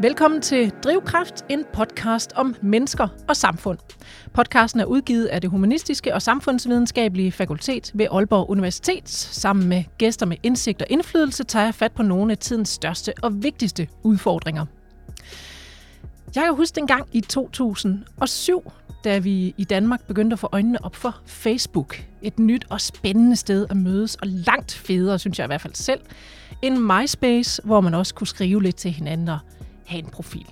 Velkommen til Drivkraft, en podcast om mennesker og samfund. Podcasten er udgivet af det Humanistiske og Samfundsvidenskabelige Fakultet ved Aalborg Universitet. Sammen med gæster med indsigt og indflydelse tager jeg fat på nogle af tidens største og vigtigste udfordringer. Jeg kan huske dengang i 2007, da vi i Danmark begyndte at få øjnene op for Facebook. Et nyt og spændende sted at mødes, og langt federe, synes jeg i hvert fald selv, end MySpace, hvor man også kunne skrive lidt til hinanden og have en profil.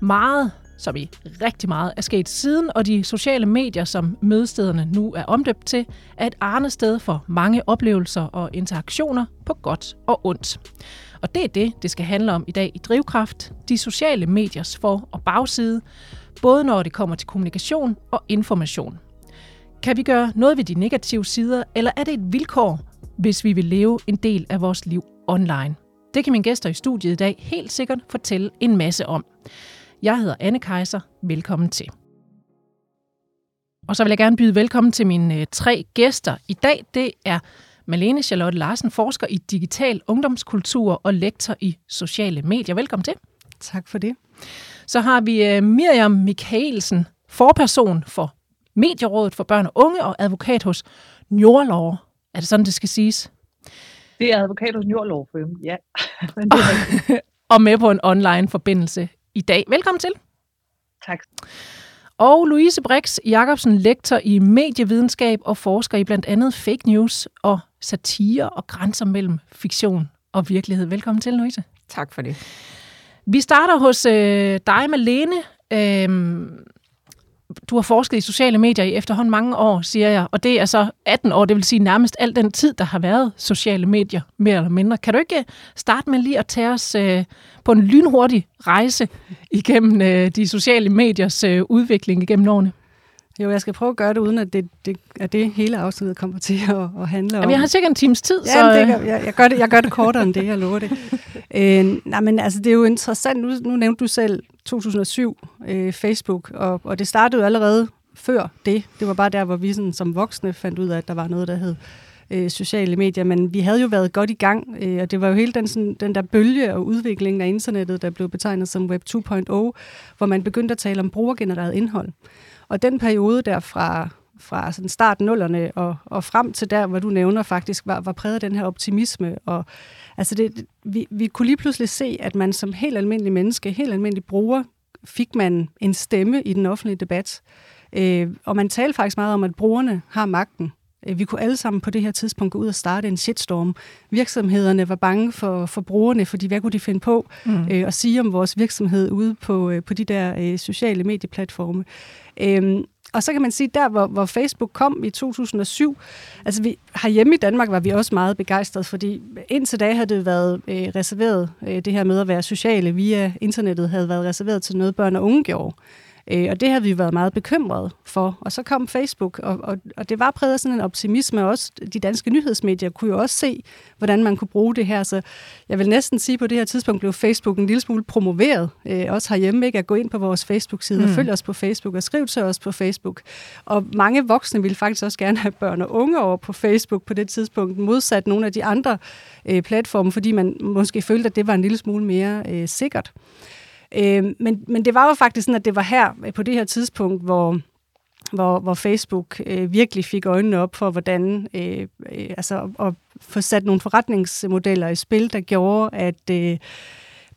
Meget, som i rigtig meget, er sket siden, og de sociale medier, som mødestederne nu er omdøbt til, er et arnested for mange oplevelser og interaktioner på godt og ondt. Og det er det, det skal handle om i dag i Drivkraft, de sociale mediers for- og bagside, både når det kommer til kommunikation og information. Kan vi gøre noget ved de negative sider, eller er det et vilkår, hvis vi vil leve en del af vores liv online? Det kan mine gæster i studiet i dag helt sikkert fortælle en masse om. Jeg hedder Anne Kejser. Velkommen til. Og så vil jeg gerne byde velkommen til mine øh, tre gæster. I dag det er Malene Charlotte Larsen, forsker i digital ungdomskultur og lektor i sociale medier. Velkommen til. Tak for det. Så har vi øh, Miriam Michaelsen, forperson for Medierådet for Børn og Unge og advokat hos Njordlov. Er det sådan, det skal siges? Det er advokat hos Njordlov, ja. Men det er og med på en online forbindelse i dag. Velkommen til. Tak. Og Louise Brix Jacobsen, lektor i medievidenskab og forsker i blandt andet fake news og satire og grænser mellem fiktion og virkelighed. Velkommen til, Louise. Tak for det. Vi starter hos øh, dig, Malene. Øhm, du har forsket i sociale medier i efterhånden mange år, siger jeg, og det er så 18 år, det vil sige nærmest al den tid, der har været sociale medier, mere eller mindre. Kan du ikke øh, starte med lige at tage os øh, på en lynhurtig rejse igennem øh, de sociale mediers øh, udvikling igennem årene? Jo, jeg skal prøve at gøre det, uden at det, det er det hele afsnittet kommer til at, at handle om. Jamen, jeg har cirka en times tid. Ja, så... det gør, jeg, jeg, gør det, jeg gør det kortere end det, jeg lover det. øh, nej, men altså, det er jo interessant. Nu, nu nævnte du selv 2007, øh, Facebook, og, og det startede jo allerede før det. Det var bare der, hvor vi sådan, som voksne fandt ud af, at der var noget, der hed øh, sociale medier, men vi havde jo været godt i gang, øh, og det var jo hele den, sådan, den der bølge og udviklingen af internettet, der blev betegnet som Web 2.0, hvor man begyndte at tale om brugergenereret indhold. Og den periode der fra, fra sådan start nullerne og, og frem til der, hvor du nævner faktisk, var, var præget af den her optimisme. Og, altså det, vi, vi kunne lige pludselig se, at man som helt almindelig menneske, helt almindelig bruger, fik man en stemme i den offentlige debat. Øh, og man talte faktisk meget om, at brugerne har magten. Øh, vi kunne alle sammen på det her tidspunkt gå ud og starte en shitstorm. Virksomhederne var bange for, for brugerne, fordi hvad kunne de finde på mm. øh, at sige om vores virksomhed ude på, øh, på de der øh, sociale medieplatforme. Øhm, og så kan man sige, der hvor, hvor Facebook kom i 2007, altså vi, herhjemme i Danmark var vi også meget begejstrede, fordi indtil da havde det været øh, reserveret, øh, det her med at være sociale via internettet, havde været reserveret til noget børn og unge gjorde. Øh, og det havde vi været meget bekymrede for. Og så kom Facebook, og, og, og det var præget af sådan en optimisme. Også de danske nyhedsmedier kunne jo også se, hvordan man kunne bruge det her. Så jeg vil næsten sige, at på det her tidspunkt blev Facebook en lille smule promoveret. Øh, også herhjemme, ikke? At gå ind på vores Facebook-side mm. og følge os på Facebook og skrive til os på Facebook. Og mange voksne ville faktisk også gerne have børn og unge over på Facebook på det tidspunkt, modsat nogle af de andre øh, platforme, fordi man måske følte, at det var en lille smule mere øh, sikkert. Øh, men, men det var jo faktisk sådan, at det var her, øh, på det her tidspunkt, hvor hvor, hvor Facebook øh, virkelig fik øjnene op for, hvordan øh, øh, altså at få sat nogle forretningsmodeller i spil, der gjorde, at øh,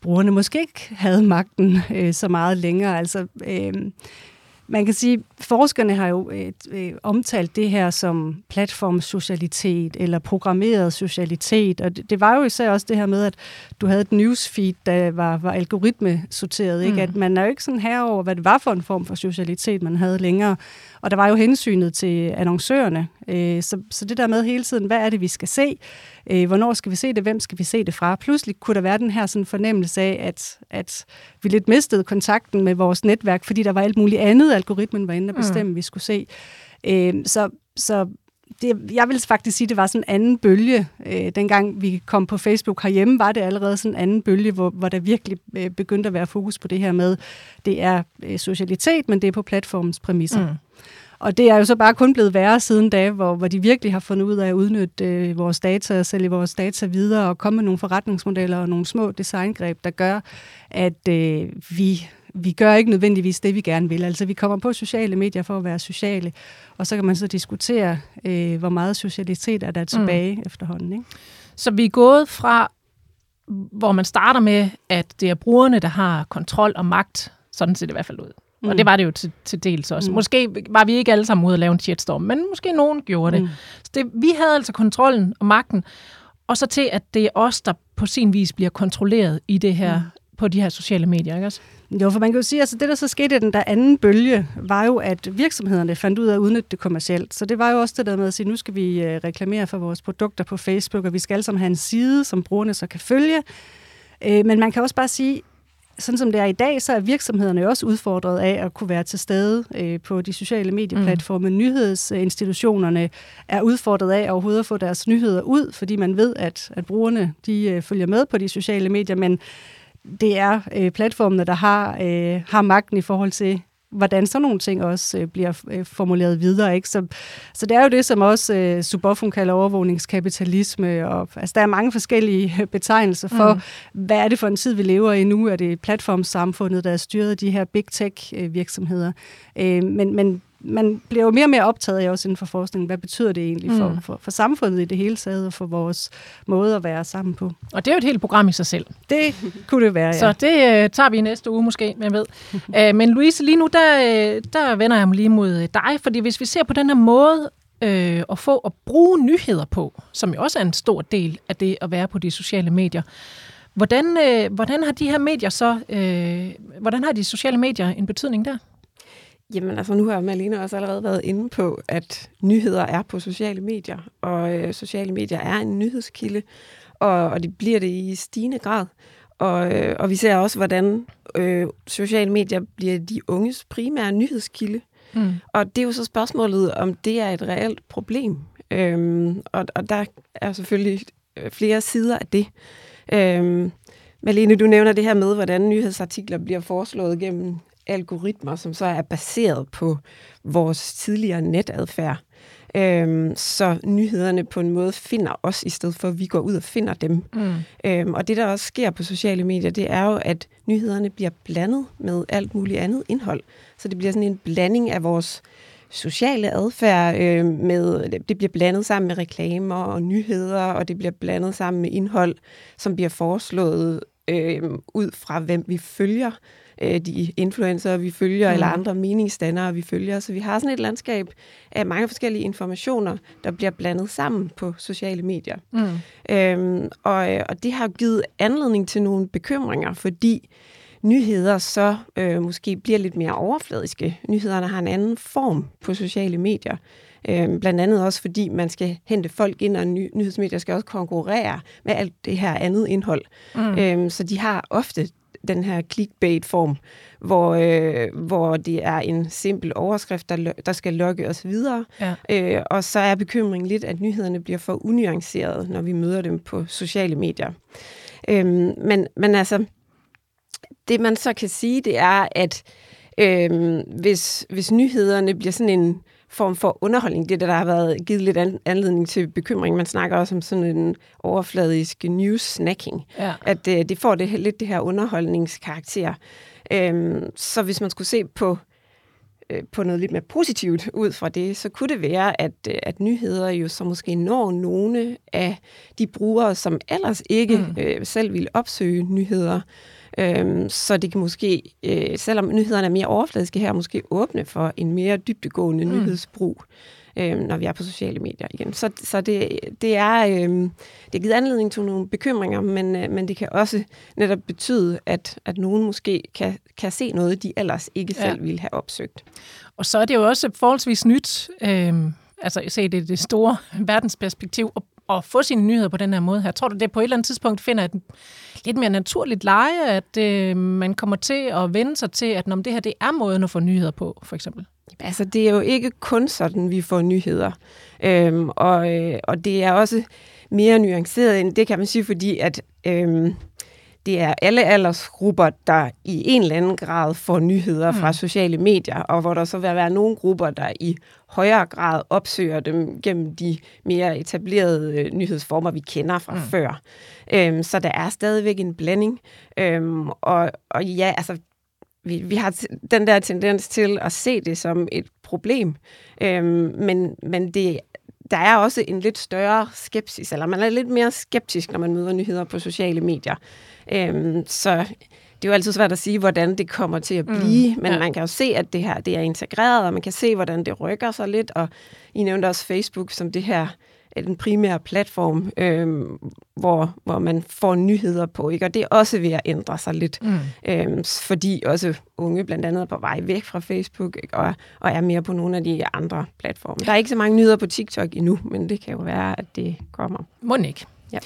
brugerne måske ikke havde magten øh, så meget længere. Altså, øh, man kan sige, at forskerne har jo øh, øh, omtalt det her som platformsocialitet eller programmeret socialitet, og det, det var jo især også det her med, at du havde et newsfeed, der var, var algoritmesorteret, ikke? Mm. at man er jo ikke sådan herover, hvad det var for en form for socialitet, man havde længere. Og der var jo hensynet til annoncørerne. Øh, så, så det der med hele tiden, hvad er det, vi skal se? Øh, hvornår skal vi se det? Hvem skal vi se det fra? Pludselig kunne der være den her sådan fornemmelse af, at, at vi lidt mistede kontakten med vores netværk, fordi der var alt muligt andet, algoritmen var inde at mm. bestemme, mm. vi skulle se. Øh, så, så det, jeg vil faktisk sige, at det var sådan en anden bølge. Øh, dengang vi kom på Facebook herhjemme, var det allerede sådan en anden bølge, hvor, hvor der virkelig øh, begyndte at være fokus på det her med, det er øh, socialitet, men det er på platformens præmisser. Mm. Og det er jo så bare kun blevet værre siden da, hvor, hvor de virkelig har fundet ud af at udnytte øh, vores data og sælge vores data videre og komme med nogle forretningsmodeller og nogle små designgreb, der gør, at øh, vi vi gør ikke nødvendigvis det, vi gerne vil. Altså, vi kommer på sociale medier for at være sociale, og så kan man så diskutere, øh, hvor meget socialitet er der tilbage mm. efterhånden. Ikke? Så vi er gået fra, hvor man starter med, at det er brugerne, der har kontrol og magt, sådan ser det i hvert fald ud. Mm. Og det var det jo til, til dels også. Mm. Måske var vi ikke alle sammen ude at lave en shitstorm, men måske nogen gjorde det. Mm. Så det, vi havde altså kontrollen og magten, og så til, at det er os, der på sin vis bliver kontrolleret i det her, mm. på de her sociale medier, ikke også? Jo, for man kan jo sige, at altså det, der så skete i den der anden bølge, var jo, at virksomhederne fandt ud af at udnytte det kommercielt. Så det var jo også det der med at sige, nu skal vi øh, reklamere for vores produkter på Facebook, og vi skal alle sammen have en side, som brugerne så kan følge. Øh, men man kan også bare sige, sådan som det er i dag, så er virksomhederne jo også udfordret af at kunne være til stede øh, på de sociale medieplatforme. Mm. Nyhedsinstitutionerne er udfordret af overhovedet at få deres nyheder ud, fordi man ved, at, at brugerne de følger med på de sociale medier, men det er øh, platformene, der har, øh, har magten i forhold til, hvordan sådan nogle ting også øh, bliver øh, formuleret videre. Ikke? Så, så det er jo det, som også øh, Suboffun kalder overvågningskapitalisme. Og, altså, der er mange forskellige betegnelser for, mm. hvad er det for en tid, vi lever i nu? Er det platformsamfundet, der er styret af de her big tech-virksomheder? Øh, men, men man bliver jo mere og mere optaget af også inden for forskningen, hvad betyder det egentlig for, mm. for, for samfundet i det hele taget, og for vores måde at være sammen på. Og det er jo et helt program i sig selv. Det kunne det være, ja. Så det uh, tager vi i næste uge måske, man ved. uh, men Louise, lige nu, der, uh, der vender jeg mig lige mod dig, fordi hvis vi ser på den her måde, uh, at få at bruge nyheder på, som jo også er en stor del af det at være på de sociale medier, Hvordan, uh, hvordan har de her medier så, uh, hvordan har de sociale medier en betydning der? Jamen altså, nu har Malene også allerede været inde på, at nyheder er på sociale medier, og øh, sociale medier er en nyhedskilde, og, og det bliver det i stigende grad. Og, øh, og vi ser også, hvordan øh, sociale medier bliver de unges primære nyhedskilde. Mm. Og det er jo så spørgsmålet, om det er et reelt problem. Øhm, og, og der er selvfølgelig øh, flere sider af det. Øhm, Malene, du nævner det her med, hvordan nyhedsartikler bliver foreslået gennem algoritmer, som så er baseret på vores tidligere netadfærd. Øhm, så nyhederne på en måde finder os, i stedet for at vi går ud og finder dem. Mm. Øhm, og det, der også sker på sociale medier, det er jo, at nyhederne bliver blandet med alt muligt andet indhold. Så det bliver sådan en blanding af vores sociale adfærd øh, med, det bliver blandet sammen med reklamer og nyheder, og det bliver blandet sammen med indhold, som bliver foreslået øh, ud fra, hvem vi følger øh, de influencer, vi følger, mm. eller andre meningsdannere, vi følger. Så vi har sådan et landskab af mange forskellige informationer, der bliver blandet sammen på sociale medier. Mm. Øhm, og, og det har givet anledning til nogle bekymringer, fordi nyheder så øh, måske bliver lidt mere overfladiske. Nyhederne har en anden form på sociale medier. Øhm, blandt andet også, fordi man skal hente folk ind, og ny- nyhedsmedier skal også konkurrere med alt det her andet indhold. Mm. Øhm, så de har ofte den her clickbait-form, hvor, øh, hvor det er en simpel overskrift, der, der skal lokke os videre. Ja. Øh, og så er bekymringen lidt, at nyhederne bliver for unuancerede, når vi møder dem på sociale medier. Øh, men, men altså, det man så kan sige, det er, at øh, hvis, hvis nyhederne bliver sådan en form for underholdning. Det er det, der har været givet lidt an, anledning til bekymring. Man snakker også om sådan en overfladisk news-snacking. Ja. At det, øh, det får det, lidt det her underholdningskarakter. Øhm, så hvis man skulle se på øh, på noget lidt mere positivt ud fra det, så kunne det være, at, øh, at nyheder jo så måske når nogle af de brugere, som ellers ikke mm. øh, selv vil opsøge nyheder. Øhm, så det kan måske, øh, selvom nyhederne er mere overfladiske her, måske åbne for en mere dybdegående mm. nyhedsbrug, øh, når vi er på sociale medier igen. Så, så det, det, er, øh, det givet anledning til nogle bekymringer, men, øh, men det kan også netop betyde, at, at nogen måske kan, kan se noget, de ellers ikke selv ja. ville have opsøgt. Og så er det jo også forholdsvis nyt, øh, altså se det, det store verdensperspektiv, at at få sine nyheder på den her måde her? Tror du, det på et eller andet tidspunkt finder et lidt mere naturligt leje, at øh, man kommer til at vende sig til, at når det her det er måden at få nyheder på, for eksempel? Altså, det er jo ikke kun sådan, vi får nyheder. Øhm, og, øh, og det er også mere nuanceret end det, kan man sige, fordi at øhm, det er alle aldersgrupper, der i en eller anden grad får nyheder fra mm. sociale medier, og hvor der så vil være nogle grupper, der i højere grad opsøger dem gennem de mere etablerede øh, nyhedsformer, vi kender fra mm. før. Øhm, så der er stadigvæk en blanding. Øhm, og, og ja, altså, vi, vi har den der tendens til at se det som et problem, øhm, men, men det der er også en lidt større skepsis, eller man er lidt mere skeptisk, når man møder nyheder på sociale medier. Øhm, så det er jo altid svært at sige, hvordan det kommer til at mm, blive, mm, men ja. man kan jo se, at det her det er integreret, og man kan se, hvordan det rykker sig lidt, og I nævnte også Facebook som det her den primære platform, øh, hvor, hvor man får nyheder på, ikke? og det er også ved at ændre sig lidt, mm. øh, fordi også unge blandt andet er på vej væk fra Facebook, ikke? Og, og er mere på nogle af de andre platforme. Der er ikke så mange nyheder på TikTok endnu, men det kan jo være, at det kommer. Må ikke. Ja.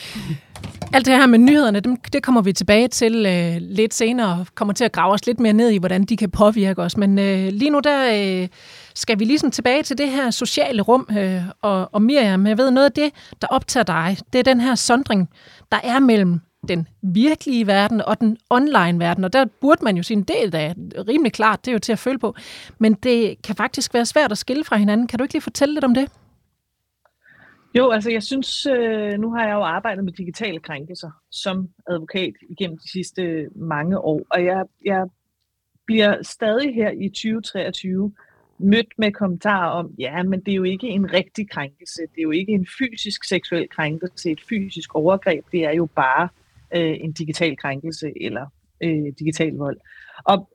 Alt det her med nyhederne, dem, det kommer vi tilbage til øh, lidt senere, og kommer til at grave os lidt mere ned i, hvordan de kan påvirke os. Men øh, lige nu der øh, skal vi ligesom tilbage til det her sociale rum. Øh, og, og Miriam, jeg ved noget af det, der optager dig, det er den her sondring, der er mellem den virkelige verden og den online verden. Og der burde man jo sige, det er rimelig klart, det er jo til at føle på. Men det kan faktisk være svært at skille fra hinanden. Kan du ikke lige fortælle lidt om det? Jo, altså jeg synes, øh, nu har jeg jo arbejdet med digitale krænkelser som advokat igennem de sidste mange år, og jeg, jeg bliver stadig her i 2023 mødt med kommentarer om, ja, men det er jo ikke en rigtig krænkelse, det er jo ikke en fysisk seksuel krænkelse, et fysisk overgreb, det er jo bare øh, en digital krænkelse eller øh, digital vold. Og,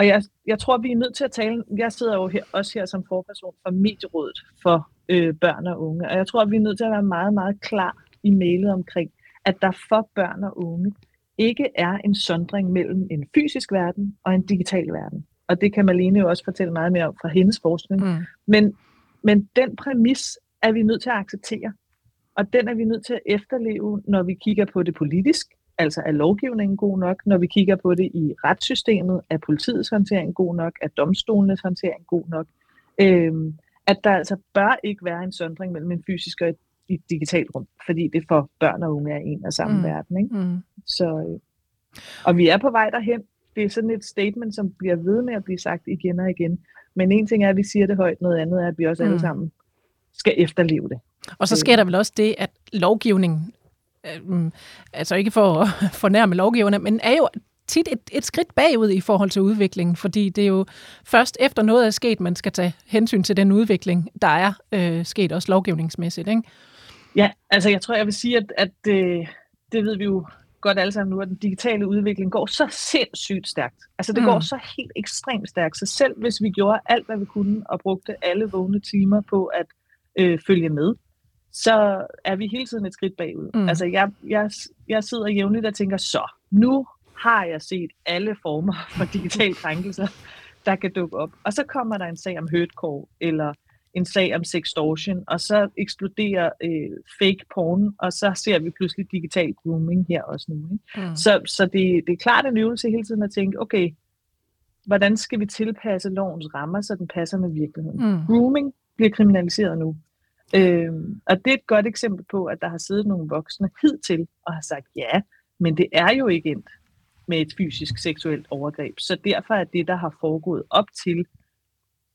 og jeg, jeg tror, vi er nødt til at tale, jeg sidder jo her, også her som forperson for Medierådet for øh, børn og unge. Og jeg tror, vi er nødt til at være meget, meget klar i mailet omkring, at der for børn og unge ikke er en sondring mellem en fysisk verden og en digital verden. Og det kan Malene jo også fortælle meget mere om fra hendes forskning. Mm. Men, men den præmis er vi nødt til at acceptere. Og den er vi nødt til at efterleve, når vi kigger på det politisk. Altså er lovgivningen god nok? Når vi kigger på det i retssystemet, er politiets håndtering god nok? Er domstolenes håndtering god nok? Øhm, at der altså bør ikke være en sondring mellem en fysisk og et, et digitalt rum, fordi det for børn og unge er en og samme mm. verden. Ikke? Mm. Så, øh, og vi er på vej derhen. Det er sådan et statement, som bliver ved med at blive sagt igen og igen. Men en ting er, at vi siger det højt, noget andet er, at vi også mm. alle sammen skal efterleve det. Og så sker der vel også det, at lovgivningen, øh, altså ikke for at fornærme lovgiverne, men er jo tit et, et skridt bagud i forhold til udviklingen, fordi det er jo først efter noget er sket, man skal tage hensyn til den udvikling, der er øh, sket også lovgivningsmæssigt. Ikke? Ja, altså jeg tror, jeg vil sige, at, at det, det ved vi jo godt alle sammen nu, at den digitale udvikling går så sindssygt stærkt. Altså det mm. går så helt ekstremt stærkt. Så selv hvis vi gjorde alt, hvad vi kunne, og brugte alle vågne timer på at øh, følge med, så er vi hele tiden et skridt bagud. Mm. Altså jeg, jeg, jeg sidder jævnligt og tænker, så nu har jeg set alle former for digitale krænkelser, der kan dukke op. Og så kommer der en sag om hurtcore, eller en sag om sextortion, og så eksploderer øh, fake porn, og så ser vi pludselig digital grooming her også nu. Ikke? Mm. Så, så det, det er klart en øvelse hele tiden at tænke, okay, hvordan skal vi tilpasse lovens rammer, så den passer med virkeligheden? Mm. Grooming bliver kriminaliseret nu. Øhm, og det er et godt eksempel på, at der har siddet nogle voksne hidtil og har sagt, ja, men det er jo ikke endt med et fysisk seksuelt overgreb. Så derfor er det, der har foregået op til,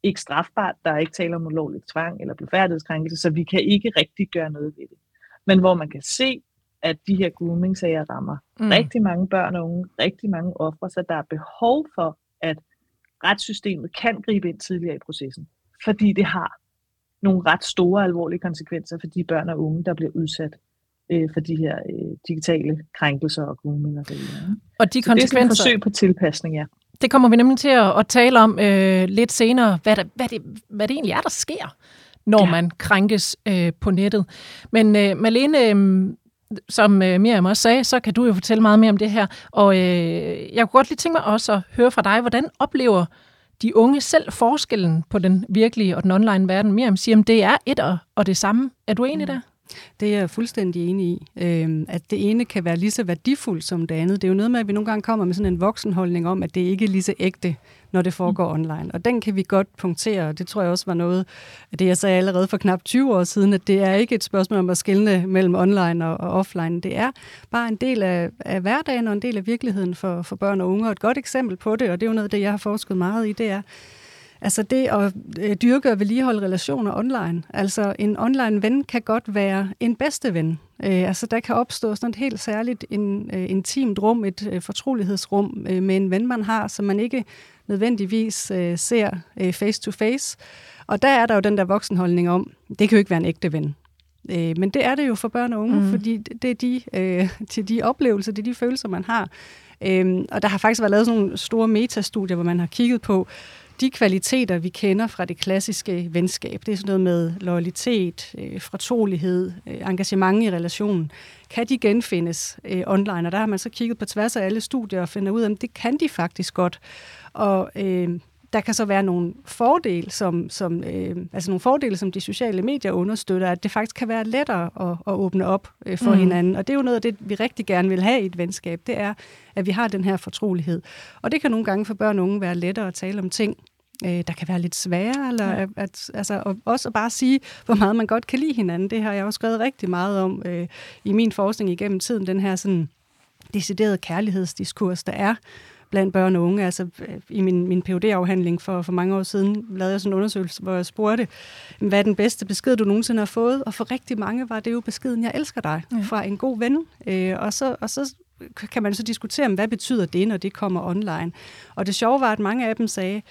ikke strafbart. Der er ikke tale om ulovlig tvang eller blufærdighedskrænkelse, så vi kan ikke rigtig gøre noget ved det. Men hvor man kan se, at de her grooming-sager rammer mm. rigtig mange børn og unge, rigtig mange ofre, så der er behov for, at retssystemet kan gribe ind tidligere i processen. Fordi det har nogle ret store alvorlige konsekvenser for de børn og unge, der bliver udsat øh, for de her øh, digitale krænkelser og grooming og så videre. Og de så konsekvenser... det er et forsøg på tilpasning, ja. Det kommer vi nemlig til at, at tale om øh, lidt senere, hvad, der, hvad, det, hvad det egentlig er, der sker, når ja. man krænkes øh, på nettet. Men øh, Malene, øh, som øh, Miriam også sagde, så kan du jo fortælle meget mere om det her. Og øh, jeg kunne godt lige tænke mig også at høre fra dig, hvordan oplever de unge selv forskellen på den virkelige og den online verden? Miriam siger, at det er et og, det samme. Er du enig mm. der? Det er jeg fuldstændig enig i. Øh, at det ene kan være lige så værdifuldt som det andet. Det er jo noget med, at vi nogle gange kommer med sådan en voksenholdning om, at det ikke er lige så ægte, når det foregår mm. online. Og den kan vi godt punktere, og det tror jeg også var noget af det, jeg sagde allerede for knap 20 år siden, at det er ikke et spørgsmål om at skille mellem online og, og offline. Det er bare en del af, af hverdagen og en del af virkeligheden for, for børn og unge. Og et godt eksempel på det, og det er jo noget af det, jeg har forsket meget i, det er, Altså det at øh, dyrke og vedligeholde relationer online. Altså en online ven kan godt være en bedste ven. Øh, altså der kan opstå sådan et helt særligt en, øh, intimt rum, et øh, fortrolighedsrum øh, med en ven, man har, som man ikke nødvendigvis øh, ser øh, face to face. Og der er der jo den der voksenholdning om, det kan jo ikke være en ægte ven. Øh, men det er det jo for børn og unge, mm. fordi det er de, øh, til de oplevelser, det er de følelser, man har. Øh, og der har faktisk været lavet sådan nogle store metastudier, hvor man har kigget på, de kvaliteter, vi kender fra det klassiske venskab, det er sådan noget med loyalitet, øh, fortrolighed, øh, engagement i relationen, kan de genfindes øh, online? Og der har man så kigget på tværs af alle studier og finder ud af, at det kan de faktisk godt. Og øh, der kan så være nogle fordele, som, som, øh, altså nogle fordele, som de sociale medier understøtter, at det faktisk kan være lettere at, at åbne op øh, for mm. hinanden. Og det er jo noget af det, vi rigtig gerne vil have i et venskab, det er, at vi har den her fortrolighed. Og det kan nogle gange for børn og unge være lettere at tale om ting, øh, der kan være lidt svære, eller ja. at, altså, og også at bare sige, hvor meget man godt kan lide hinanden. Det har jeg også skrevet rigtig meget om øh, i min forskning igennem tiden, den her sådan deciderede kærlighedsdiskurs, der er blandt børn og unge. Altså, I min, min phd afhandling for, for mange år siden lavede jeg sådan en undersøgelse, hvor jeg spurgte, hvad er den bedste besked, du nogensinde har fået? Og for rigtig mange var det jo beskeden, jeg elsker dig, ja. fra en god ven. Øh, og, så, og så kan man så diskutere, hvad betyder det, når det kommer online? Og det sjove var, at mange af dem sagde,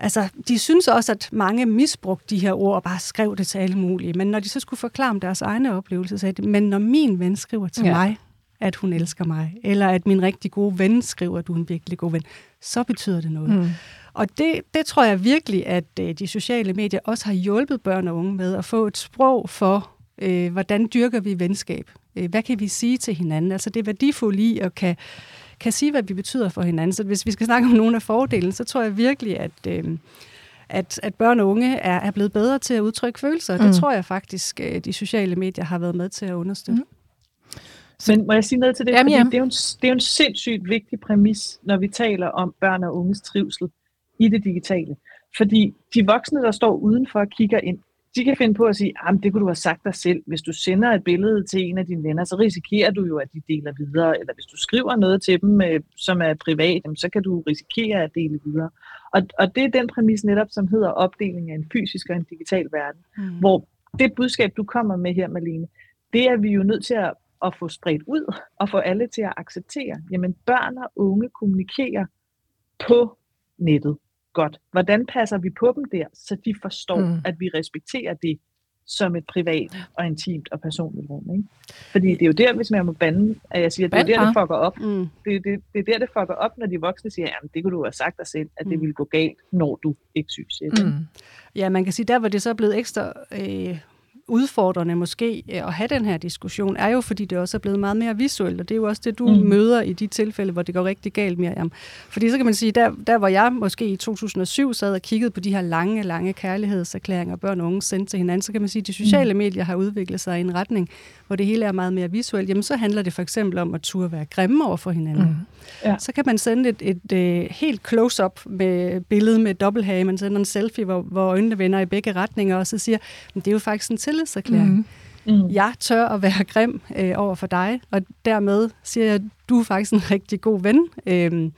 Altså, de synes også, at mange misbrugte de her ord og bare skrev det til alle mulige. Men når de så skulle forklare om deres egne oplevelser, sagde de, men når min ven skriver til ja. mig, at hun elsker mig, eller at min rigtig gode ven skriver, at du er en virkelig god ven, så betyder det noget. Mm. Og det, det tror jeg virkelig, at øh, de sociale medier også har hjulpet børn og unge med at få et sprog for, øh, hvordan dyrker vi venskab? Øh, hvad kan vi sige til hinanden? Altså det er værdifuldt i at kan, kan sige, hvad vi betyder for hinanden. Så hvis vi skal snakke om nogle af fordelene, så tror jeg virkelig, at... Øh, at, at børn og unge er, er blevet bedre til at udtrykke følelser. Mm. Det tror jeg faktisk, at de sociale medier har været med til at understøtte. Mm. Men må jeg sige noget til det? Jamen, Fordi det, er en, det er jo en sindssygt vigtig præmis, når vi taler om børn og unges trivsel i det digitale. Fordi de voksne, der står udenfor og kigger ind, de kan finde på at sige, at det kunne du have sagt dig selv. Hvis du sender et billede til en af dine venner, så risikerer du jo, at de deler videre. Eller hvis du skriver noget til dem, øh, som er privat, så kan du risikere at dele videre. Og, og det er den præmis netop, som hedder opdeling af en fysisk og en digital verden. Mm. Hvor det budskab, du kommer med her, Malene, det er vi jo nødt til at at få spredt ud og få alle til at acceptere, jamen børn og unge kommunikerer på nettet godt. Hvordan passer vi på dem der, så de forstår, mm. at vi respekterer det som et privat og intimt og personligt rum. Ikke? Fordi det er jo der, hvis man må bande, at jeg siger, at det er der, det fucker op. Mm. Det, det, det er der, det fucker op, når de voksne siger, at det kunne du have sagt dig selv, at det mm. ville gå galt, når du ikke synes det. Mm. Ja, man kan sige, der hvor det så er blevet ekstra øh, udfordrende måske øh, at have den her diskussion, er jo, fordi det også er blevet meget mere visuelt, og det er jo også det, du mm. møder i de tilfælde, hvor det går rigtig galt, Miriam. Fordi så kan man sige, der, der hvor jeg måske i 2007 sad og kiggede på de her lange, lange kærlighedserklæringer, børn og unge sendte til hinanden, så kan man sige, at de sociale mm. medier har udviklet sig i en retning, hvor det hele er meget mere visuelt. Jamen så handler det for eksempel om at turde være grimme over for hinanden. Mm. Ja. Så kan man sende et, et, et øh, helt close-up med billede med dobbelthage, man sender en selfie, hvor, hvor øjnene vender i begge retninger, og så siger, det er jo faktisk en tillidserklæring. Mm. Mm. Jeg tør at være grim øh, over for dig, og dermed siger jeg, at du er faktisk en rigtig god ven. Øhm,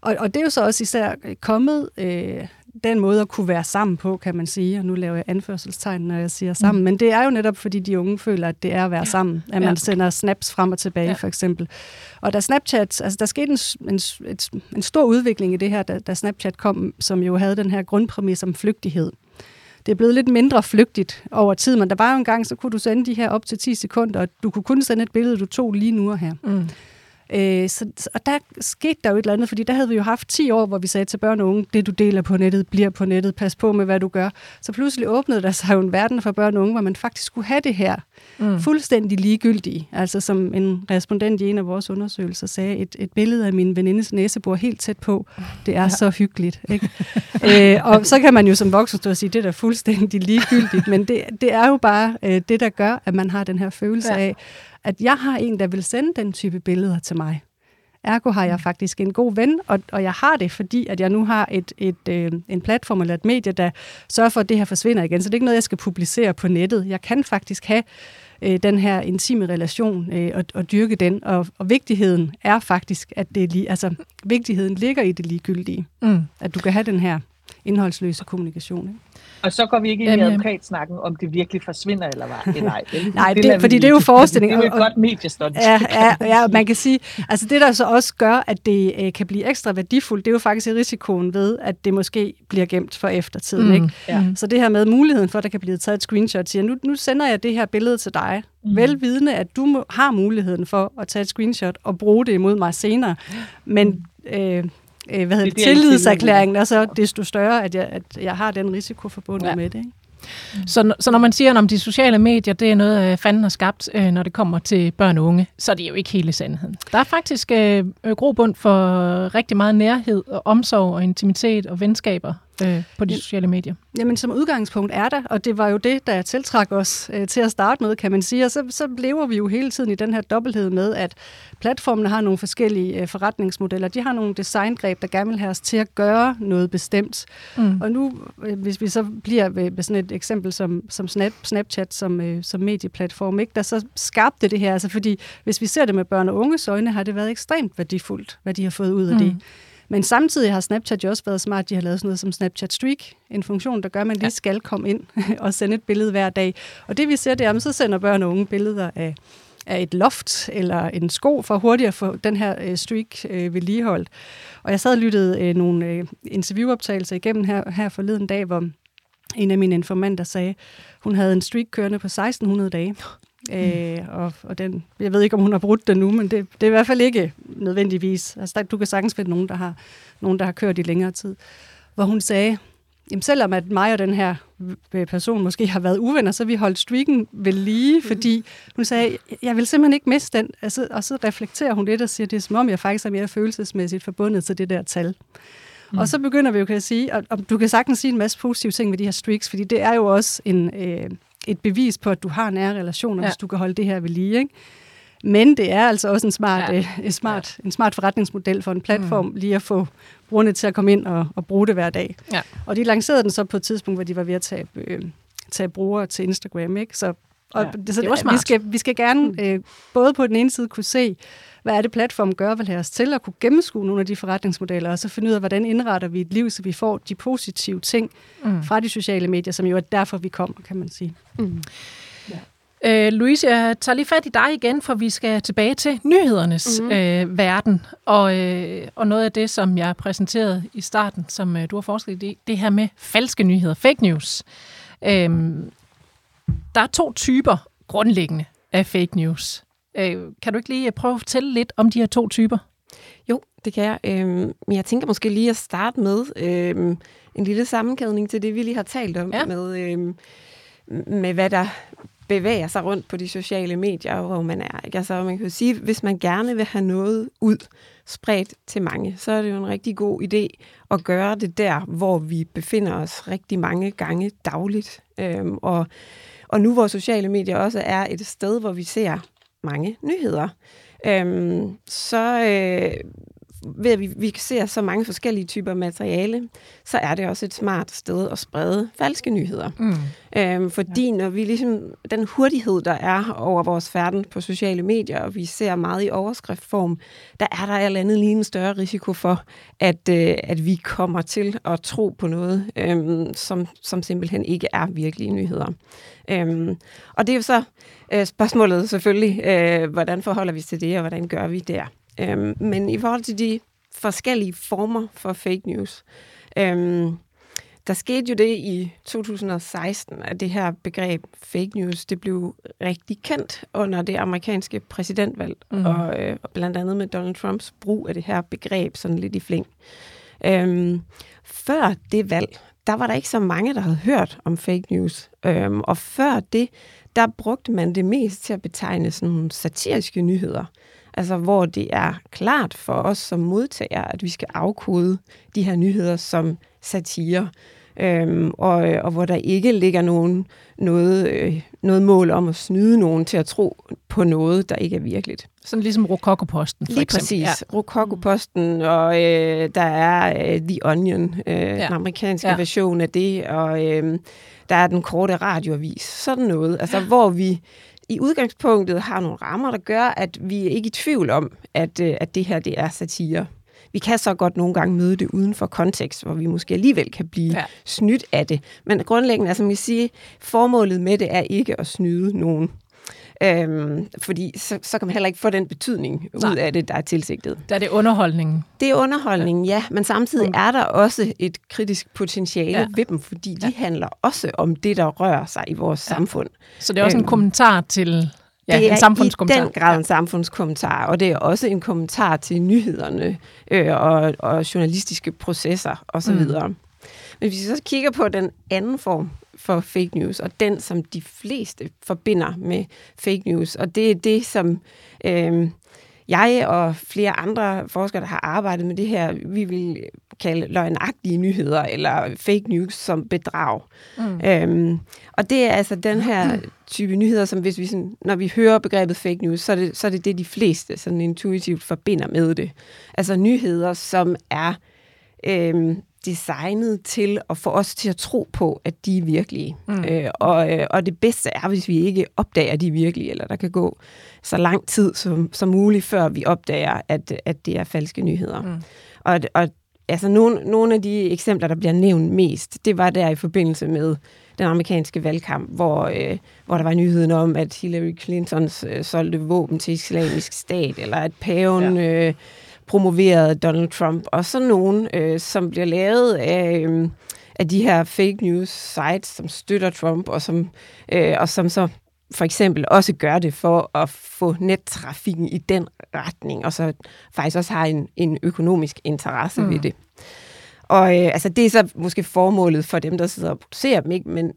og, og det er jo så også især kommet øh, den måde at kunne være sammen på, kan man sige. Og nu laver jeg anførselstegn, når jeg siger sammen. Mm. Men det er jo netop, fordi de unge føler, at det er at være sammen. At man ja. sender snaps frem og tilbage, ja. for eksempel. Og da Snapchat, altså der skete en, en, et, en stor udvikling i det her, da, da Snapchat kom, som jo havde den her grundpræmis om flygtighed. Det er blevet lidt mindre flygtigt over tid, men der var jo en gang, så kunne du sende de her op til 10 sekunder, og du kunne kun sende et billede, du tog lige nu og her. Mm. Øh, så, og der skete der jo et eller andet, fordi der havde vi jo haft 10 år, hvor vi sagde til børn og unge, det du deler på nettet, bliver på nettet, pas på med, hvad du gør. Så pludselig åbnede der sig jo en verden for børn og unge, hvor man faktisk skulle have det her mm. fuldstændig ligegyldige. Altså som en respondent i en af vores undersøgelser sagde, et, et billede af min venindes næsebor helt tæt på, det er ja. så hyggeligt. Ikke? øh, og så kan man jo som voksen stå og sige, det er da fuldstændig ligegyldigt, men det, det er jo bare øh, det, der gør, at man har den her følelse ja. af, at jeg har en, der vil sende den type billeder til mig. Ergo har jeg mm. faktisk en god ven, og, og jeg har det, fordi at jeg nu har et, et, øh, en platform eller et medie, der sørger for, at det her forsvinder igen. Så det er ikke noget, jeg skal publicere på nettet. Jeg kan faktisk have øh, den her intime relation øh, og, og dyrke den. Og, og vigtigheden er faktisk, at det lige, altså, vigtigheden ligger i det ligegyldige. Mm. At du kan have den her indholdsløse kommunikation. Ikke? Og så går vi ikke ind i advokatsnakken, om det virkelig forsvinder eller hvad. Nej, Nej det, det fordi det er jo forestilling. Det er jo et godt mediestund. Ja, ja, ja, man kan sige, altså det der så også gør, at det øh, kan blive ekstra værdifuldt, det er jo faktisk risikoen ved, at det måske bliver gemt for eftertiden. Mm, ikke? Ja. Så det her med muligheden for, at der kan blive taget et screenshot, siger, nu, nu sender jeg det her billede til dig, mm. velvidende, at du må, har muligheden for at tage et screenshot og bruge det imod mig senere. Men øh, øh, hvad hedder det, det tillidserklæringen er så desto større, at jeg, at jeg har den risiko forbundet ja. med det. Ikke? Så, så når man siger, at de sociale medier, det er noget, øh, fanden har skabt, øh, når det kommer til børn og unge, så er det jo ikke hele sandheden. Der er faktisk øh, grobund for rigtig meget nærhed og omsorg og intimitet og venskaber øh, på de sociale medier. Jamen som udgangspunkt er der, og det var jo det, der tiltrak os øh, til at starte med, kan man sige. Og så, så lever vi jo hele tiden i den her dobbelthed med, at platformene har nogle forskellige øh, forretningsmodeller. De har nogle designgreb, der gerne vil have os til at gøre noget bestemt. Mm. Og nu, øh, hvis vi så bliver ved, ved sådan et eksempel som, som Snap, Snapchat som, øh, som medieplatform, ikke, der så skabte det her. Altså fordi hvis vi ser det med børn og unges øjne, har det været ekstremt værdifuldt, hvad de har fået ud af mm. det. Men samtidig har Snapchat jo også været smart. De har lavet sådan noget som Snapchat Streak, en funktion, der gør, at man lige skal komme ind og sende et billede hver dag. Og det vi ser, det er, at så sender børn og unge billeder af, af et loft eller en sko for hurtigt at få den her øh, streak øh, vedligeholdt. Og jeg sad og lyttede øh, nogle øh, interviewoptagelser igennem her, her forleden dag, hvor en af mine informanter sagde, hun havde en streak kørende på 1600 dage. Øh, og, og den, jeg ved ikke, om hun har brudt den nu, men det, det er i hvert fald ikke nødvendigvis. Altså, du kan sagtens finde nogen, der har, nogen, der har kørt i længere tid. Hvor hun sagde, jamen selvom at mig og den her person måske har været uvenner, så vi holdt streaken ved lige, mm. fordi hun sagde, jeg vil simpelthen ikke miste den. Altså, og så reflekterer hun lidt og siger, det er som om, jeg faktisk er mere følelsesmæssigt forbundet til det der tal. Mm. Og så begynder vi jo, kan jeg sige, og, og du kan sagtens sige en masse positive ting med de her streaks, fordi det er jo også en, øh, et bevis på, at du har nære relationer, ja. hvis du kan holde det her ved lige. Ikke? Men det er altså også en smart, ja. øh, en smart, ja. en smart forretningsmodel for en platform, mm. lige at få brugerne til at komme ind og, og bruge det hver dag. Ja. Og de lancerede den så på et tidspunkt, hvor de var ved at tage, øh, tage brugere til Instagram. Ikke? Så, og ja, det, så, det var smart. Vi skal, vi skal gerne mm. øh, både på den ene side kunne se, hvad er det platformen gør, vil have os til at kunne gennemskue nogle af de forretningsmodeller, og så finde ud af, hvordan indretter vi et liv, så vi får de positive ting mm. fra de sociale medier, som jo er derfor, vi kommer, kan man sige. Mm. Ja. Øh, Louise, jeg tager lige fat i dig igen, for vi skal tilbage til nyhedernes mm. øh, verden. Og, øh, og noget af det, som jeg præsenterede i starten, som øh, du har forsket i, det her med falske nyheder, fake news. Øh, der er to typer grundlæggende af fake news. Øh, kan du ikke lige prøve at fortælle lidt om de her to typer? Jo, det kan jeg. Øh, men jeg tænker måske lige at starte med øh, en lille sammenkædning til det, vi lige har talt om, ja. med, øh, med hvad der bevæger sig rundt på de sociale medier, hvor man er. Ikke? Altså, man kan jo sige, hvis man gerne vil have noget ud, spredt til mange, så er det jo en rigtig god idé at gøre det der, hvor vi befinder os rigtig mange gange dagligt. Øhm, og, og nu hvor sociale medier også er et sted, hvor vi ser mange nyheder, øhm, så øh, ved at vi, vi ser så mange forskellige typer materiale, så er det også et smart sted at sprede falske nyheder. Mm. Øhm, fordi ja. når vi ligesom, den hurtighed, der er over vores færden på sociale medier, og vi ser meget i overskriftform, der er der alt andet lige en større risiko for, at, øh, at vi kommer til at tro på noget, øh, som, som simpelthen ikke er virkelige nyheder. Øhm, og det er jo så øh, spørgsmålet selvfølgelig, øh, hvordan forholder vi os til det, og hvordan gør vi det? Øhm, men i forhold til de forskellige former for fake news, øhm, der skete jo det i 2016, at det her begreb fake news, det blev rigtig kendt under det amerikanske præsidentvalg, mm. og, øh, blandt andet med Donald Trumps brug af det her begreb sådan lidt i flæng. Øhm, før det valg, der var der ikke så mange, der havde hørt om fake news. Øhm, og før det, der brugte man det mest til at betegne sådan nogle satiriske nyheder. Altså hvor det er klart for os som modtagere, at vi skal afkode de her nyheder som satire. Øhm, og, og hvor der ikke ligger nogen, noget, øh, noget mål om at snyde nogen til at tro på noget, der ikke er virkeligt. Sådan ligesom Rokokoposten, for Lige eksempel. præcis. Ja. Rokokoposten, og øh, der er øh, The Onion, øh, ja. den amerikanske ja. version af det, og øh, der er den korte radioavis. Sådan noget. Altså, ja. hvor vi i udgangspunktet har nogle rammer, der gør, at vi er ikke i tvivl om, at, øh, at det her det er satire. Vi kan så godt nogle gange møde det uden for kontekst, hvor vi måske alligevel kan blive ja. snydt af det. Men grundlæggende, altså, som jeg siger, formålet med det er ikke at snyde nogen. Øhm, fordi så, så kan man heller ikke få den betydning Nej. ud af det, der er tilsigtet. Der er det underholdningen. Det er underholdningen, ja. Men samtidig mm. er der også et kritisk potentiale ja. ved dem, fordi de ja. handler også om det, der rører sig i vores ja. samfund. Så det er også øhm, en kommentar til Ja, det er en samfundskommentar. i den grad en samfundskommentar, og det er også en kommentar til nyhederne øh, og, og journalistiske processer osv. Mm. Men hvis vi så kigger på den anden form for fake news, og den, som de fleste forbinder med fake news, og det er det, som øh, jeg og flere andre forskere, der har arbejdet med det her, vi vil kalde løgnagtige nyheder, eller fake news som bedrag. Mm. Øhm, og det er altså den her type nyheder, som hvis vi sådan, når vi hører begrebet fake news, så er det, så er det det, de fleste sådan intuitivt forbinder med det. Altså nyheder, som er øhm, designet til at få os til at tro på, at de er virkelige. Mm. Øh, og, øh, og det bedste er, hvis vi ikke opdager, at de er virkelige, eller der kan gå så lang tid som, som muligt, før vi opdager, at, at det er falske nyheder. Mm. Og, og altså nogle, nogle af de eksempler, der bliver nævnt mest, det var der i forbindelse med den amerikanske valgkamp, hvor, øh, hvor der var nyheden om, at Hillary Clinton øh, solgte våben til islamisk stat, eller at paven... Ja. Øh, promoverede Donald Trump, og så nogen, øh, som bliver lavet af, øh, af de her fake news sites, som støtter Trump, og som, øh, og som så for eksempel også gør det for at få nettrafikken i den retning, og så faktisk også har en, en økonomisk interesse mm. ved det. Og øh, altså, det er så måske formålet for dem, der sidder og producerer dem, ikke? Men, men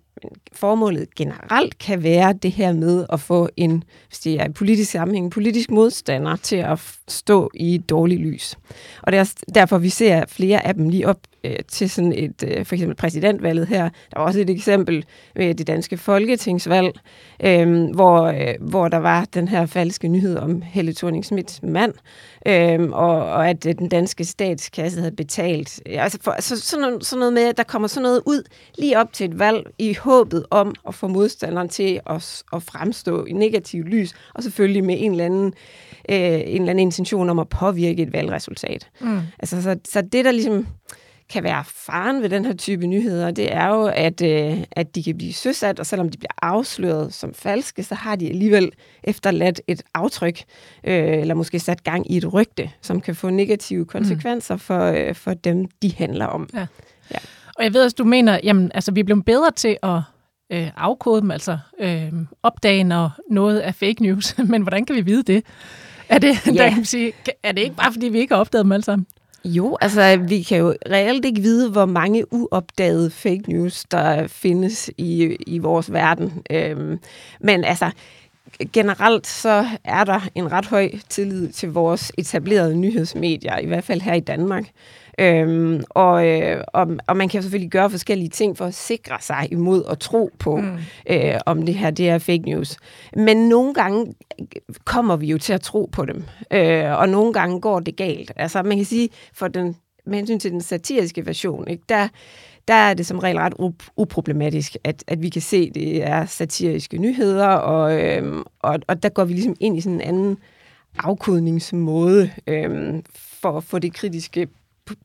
formålet generelt kan være det her med at få en, hvis det er en politisk sammenhæng, en politisk modstander til at stå i et dårligt lys. Og det er derfor, vi ser flere af dem lige op øh, til sådan et, øh, for eksempel præsidentvalget her. Der var også et eksempel med det danske folketingsvalg, øh, hvor, øh, hvor der var den her falske nyhed om Helle thorning mand, øh, og, og at øh, den danske statskasse havde betalt. Altså for, altså sådan, noget, sådan noget med, at der kommer sådan noget ud lige op til et valg i håbet om at få modstanderen til at, at fremstå i negativt lys, og selvfølgelig med en eller anden, øh, en eller anden intention om at påvirke et valgresultat. Mm. Altså, så, så det, der ligesom kan være faren ved den her type nyheder, det er jo, at, øh, at de kan blive søsat, og selvom de bliver afsløret som falske, så har de alligevel efterladt et aftryk, øh, eller måske sat gang i et rygte, som kan få negative konsekvenser mm. for, øh, for dem, de handler om. Ja. Ja. Og jeg ved også, du mener, jamen, altså, vi er blevet bedre til at øh, afkode dem, altså øh, opdage, når noget er fake news. Men hvordan kan vi vide det? Er det, ja. der kan sige, er det ikke bare, fordi vi ikke har opdaget dem alle sammen? Jo, altså vi kan jo reelt ikke vide, hvor mange uopdagede fake news, der findes i, i vores verden. Øhm, men altså, generelt så er der en ret høj tillid til vores etablerede nyhedsmedier, i hvert fald her i Danmark. Øhm, og, øh, og, og man kan selvfølgelig gøre forskellige ting for at sikre sig imod at tro på, mm. øh, om det her det er fake news. Men nogle gange kommer vi jo til at tro på dem, øh, og nogle gange går det galt. Altså man kan sige, for den, med hensyn til den satiriske version, ikke, der, der er det som regel ret uproblematisk, at, at vi kan se, at det er satiriske nyheder, og, øhm, og, og der går vi ligesom ind i sådan en anden afkodningsmåde øhm, for at få det kritiske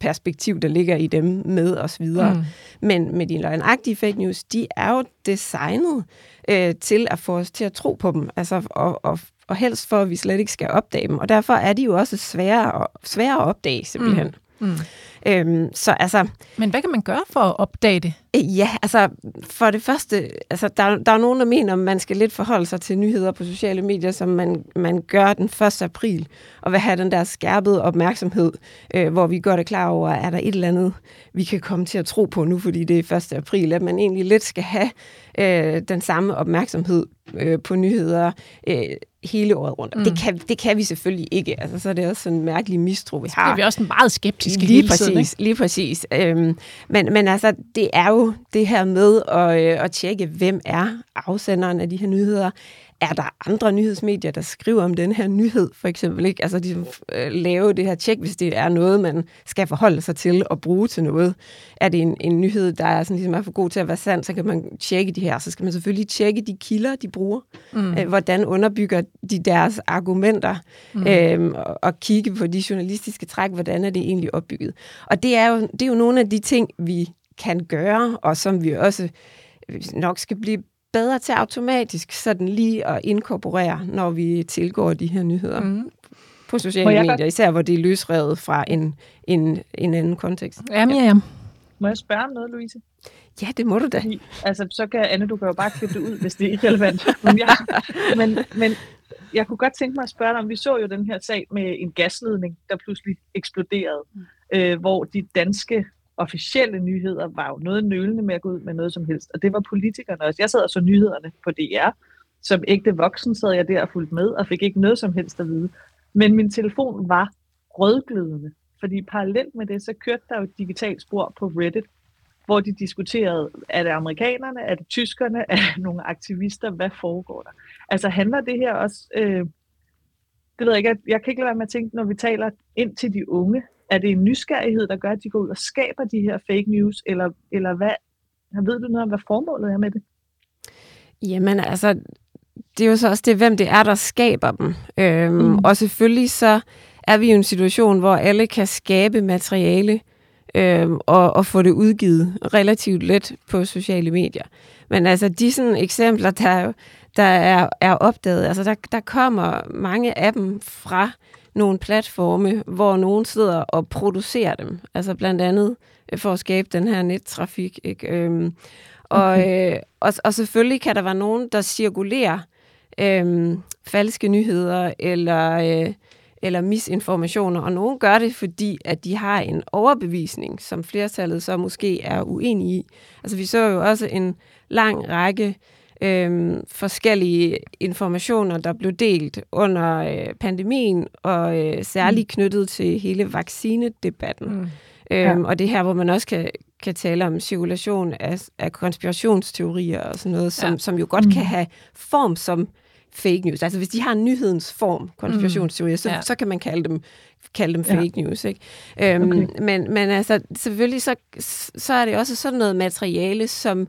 perspektiv, der ligger i dem med os videre. Mm. Men med de løgnagtige fake news, de er jo designet øh, til at få os til at tro på dem, altså, og, og, og helst for, at vi slet ikke skal opdage dem. Og derfor er de jo også svære, svære at opdage, simpelthen. Mm. Mm. Øhm, så altså... Men hvad kan man gøre for at opdage det? Øh, ja, altså for det første, altså, der, der er nogen, der mener, at man skal lidt forholde sig til nyheder på sociale medier, som man, man gør den 1. april, og vil have den der skærpede opmærksomhed, øh, hvor vi godt er klar over, er der et eller andet, vi kan komme til at tro på nu, fordi det er 1. april, at man egentlig lidt skal have øh, den samme opmærksomhed øh, på nyheder øh, hele året rundt. Mm. Det, kan, det kan vi selvfølgelig ikke. Altså, så er det også sådan en mærkelig mistro, vi har. Det er vi også meget skeptiske lige præcis, ikke? Lige præcis. Øhm, men, men altså, det er jo det her med at, øh, at tjekke, hvem er afsenderen af de her nyheder er der andre nyhedsmedier, der skriver om den her nyhed, for eksempel? Ikke? Altså, de øh, lave det her tjek, hvis det er noget, man skal forholde sig til og bruge til noget. Er det en, en nyhed, der er, sådan, ligesom er for god til at være sand, så kan man tjekke de her. Så skal man selvfølgelig tjekke de kilder, de bruger. Mm. Øh, hvordan underbygger de deres argumenter? Mm. Øh, og, og kigge på de journalistiske træk, hvordan er det egentlig opbygget? Og det er jo, det er jo nogle af de ting, vi kan gøre, og som vi også nok skal blive bedre til automatisk sådan lige at inkorporere, når vi tilgår de her nyheder mm. på sociale medier, godt... især hvor det er løsrevet fra en, en, en anden kontekst. Ja, ja, ja. Må jeg spørge om noget, Louise? Ja, det må du da. Fordi, altså, så kan Anne, du kan jo bare klippe det ud, hvis det er irrelevant. Men jeg, men, men jeg kunne godt tænke mig at spørge dig om, vi så jo den her sag med en gasledning, der pludselig eksploderede, mm. øh, hvor de danske officielle nyheder var jo noget nølende med at gå ud med noget som helst. Og det var politikerne også. Jeg sad og så nyhederne på DR. Som ægte voksen sad jeg der og fulgte med, og fik ikke noget som helst at vide. Men min telefon var rødglødende. Fordi parallelt med det, så kørte der jo et digitalt spor på Reddit, hvor de diskuterede, er det amerikanerne, er det tyskerne, er det nogle aktivister, hvad foregår der? Altså handler det her også, øh, det ved jeg ikke, jeg kan ikke lade være med at tænke, når vi taler ind til de unge, er det en nysgerrighed, der gør, at de går ud og skaber de her fake news, eller, eller hvad? Ved du noget om, hvad formålet er med det? Jamen altså, det er jo så også det, hvem det er, der skaber dem. Øhm, mm. Og selvfølgelig så er vi i en situation, hvor alle kan skabe materiale øhm, og, og få det udgivet relativt let på sociale medier. Men altså, de sådan eksempler, der, der er, er opdaget, altså der, der kommer mange af dem fra nogle platforme, hvor nogen sidder og producerer dem. Altså blandt andet øh, for at skabe den her nettrafik. Ikke? Øhm, og, okay. øh, og, og selvfølgelig kan der være nogen, der cirkulerer øhm, falske nyheder eller, øh, eller misinformationer, og nogen gør det, fordi at de har en overbevisning, som flertallet så måske er uenige i. Altså vi så jo også en lang række øh, forskellige informationer, der blev delt under øh, pandemien, og øh, særligt mm. knyttet til hele vaccinedebatten. Mm. Øhm, ja. Og det her, hvor man også kan, kan tale om cirkulation af, af konspirationsteorier og sådan noget, som, ja. som jo godt mm. kan have form som fake news. Altså hvis de har nyhedens form, konspirationsteorier, mm. så, ja. så kan man kalde dem kalde dem fake ja. news. Ikke? Øhm, okay. men, men altså, selvfølgelig så, så er det også sådan noget materiale, som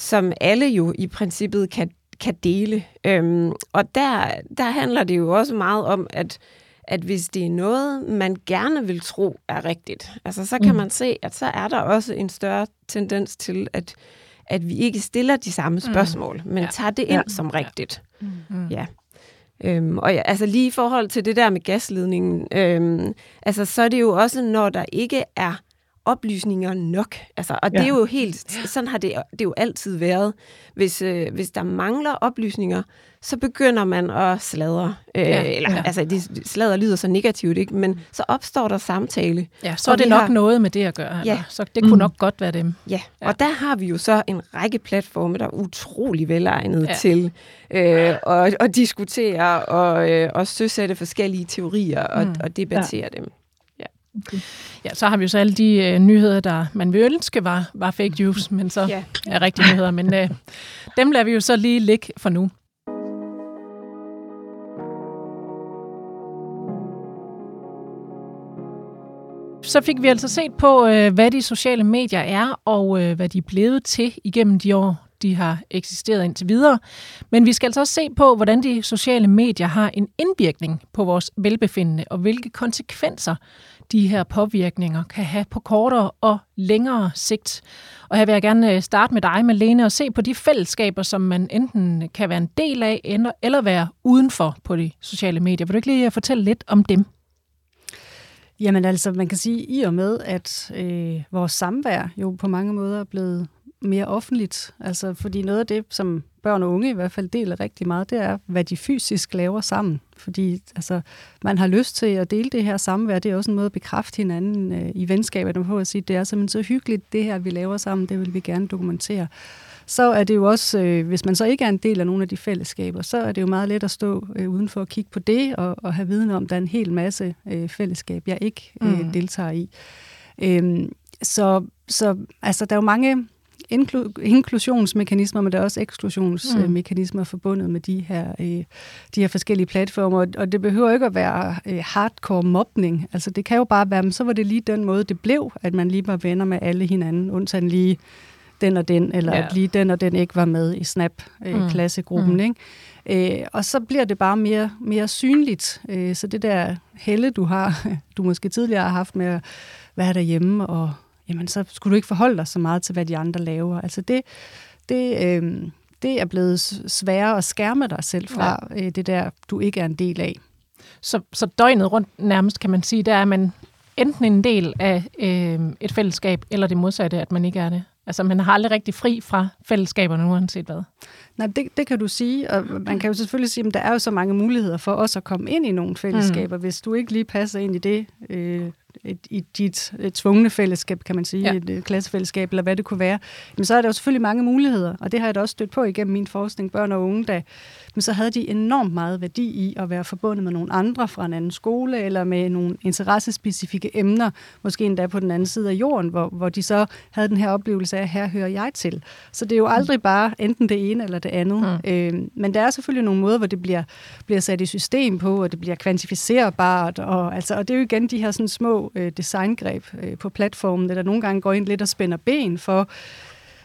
som alle jo i princippet kan, kan dele. Øhm, og der, der handler det jo også meget om, at, at hvis det er noget, man gerne vil tro er rigtigt, altså så kan mm. man se, at så er der også en større tendens til, at, at vi ikke stiller de samme mm. spørgsmål, mm. men ja. tager det ind ja. som rigtigt. Ja. Mm. ja. Øhm, og ja, altså lige i forhold til det der med gasledningen, øhm, altså så er det jo også, når der ikke er oplysninger nok. Altså, og ja. det er jo helt, sådan har det, det jo altid været. Hvis, øh, hvis der mangler oplysninger, så begynder man at sladre. Øh, ja, eller, ja. Altså, det, sladre lyder så negativt, ikke? men så opstår der samtale. Ja, så er det nok har, noget med det at gøre. Ja. Eller? Så det kunne mm. nok godt være dem. Ja. ja, og der har vi jo så en række platforme, der er utrolig velegnet ja. til øh, at, at diskutere og, øh, og søsætte forskellige teorier og, mm. og debattere ja. dem. Okay. Ja, så har vi jo så alle de øh, nyheder, der man vil ønske var, var fake news, men så ja. er rigtige nyheder. Men øh, dem lader vi jo så lige ligge for nu. Så fik vi altså set på, øh, hvad de sociale medier er, og øh, hvad de er blevet til igennem de år, de har eksisteret indtil videre. Men vi skal altså også se på, hvordan de sociale medier har en indvirkning på vores velbefindende, og hvilke konsekvenser de her påvirkninger kan have på kortere og længere sigt. Og her vil jeg gerne øh, starte med dig, Malene, og se på de fællesskaber, som man enten kan være en del af, eller være udenfor på de sociale medier. Vil du ikke lige øh, fortælle lidt om dem? Jamen altså, man kan sige, i og med, at øh, vores samvær jo på mange måder er blevet mere offentligt. Altså, fordi noget af det, som børn og unge i hvert fald deler rigtig meget, det er, hvad de fysisk laver sammen. Fordi altså, man har lyst til at dele det her samvær. Det er også en måde at bekræfte hinanden øh, i venskabet. På at sige, det er simpelthen så hyggeligt, det her, vi laver sammen, det vil vi gerne dokumentere. Så er det jo også, øh, hvis man så ikke er en del af nogle af de fællesskaber, så er det jo meget let at stå øh, udenfor og kigge på det, og, og have viden om, at der er en hel masse øh, fællesskab, jeg ikke øh, mm. deltager i. Øhm, så, så altså, der er jo mange inklu- inklusionsmekanismer, men der er også eksklusionsmekanismer mm. forbundet med de her, øh, de her forskellige platformer. Og det behøver ikke at være øh, hardcore mobning. Altså det kan jo bare være, men så var det lige den måde, det blev, at man lige var venner med alle hinanden, undtagen lige den og den, eller ja. at lige den og den ikke var med i Snap-klassegruppen. Øh, mm. Ikke? Øh, og så bliver det bare mere, mere synligt. Øh, så det der helle, du har, du måske tidligere har haft med at være derhjemme og jamen så skulle du ikke forholde dig så meget til, hvad de andre laver. Altså det, det, øh, det er blevet sværere at skærme dig selv fra, ja. øh, det der, du ikke er en del af. Så, så døgnet rundt nærmest, kan man sige, der er man enten en del af øh, et fællesskab, eller det modsatte, at man ikke er det. Altså, man har aldrig rigtig fri fra fællesskaberne, uanset hvad. Nej, det, det kan du sige, og man kan jo selvfølgelig sige, at der er jo så mange muligheder for os at komme ind i nogle fællesskaber. Mm. Hvis du ikke lige passer ind i det, øh, et, i dit et tvungne fællesskab, kan man sige, ja. et, et klassefællesskab, eller hvad det kunne være, men så er der jo selvfølgelig mange muligheder, og det har jeg da også stødt på igennem min forskning, børn og unge, der, men så havde de enormt meget værdi i at være forbundet med nogle andre fra en anden skole, eller med nogle interessespecifikke emner, måske endda på den anden side af jorden, hvor, hvor de så havde den her oplevelse af, her hører jeg til. Så det er jo aldrig bare enten det ene eller det andet. Mm. Øh, men der er selvfølgelig nogle måder, hvor det bliver, bliver sat i system på, og det bliver kvantificerbart, og, altså, og det er jo igen de her sådan små øh, designgreb øh, på platformen, der nogle gange går ind lidt og spænder ben for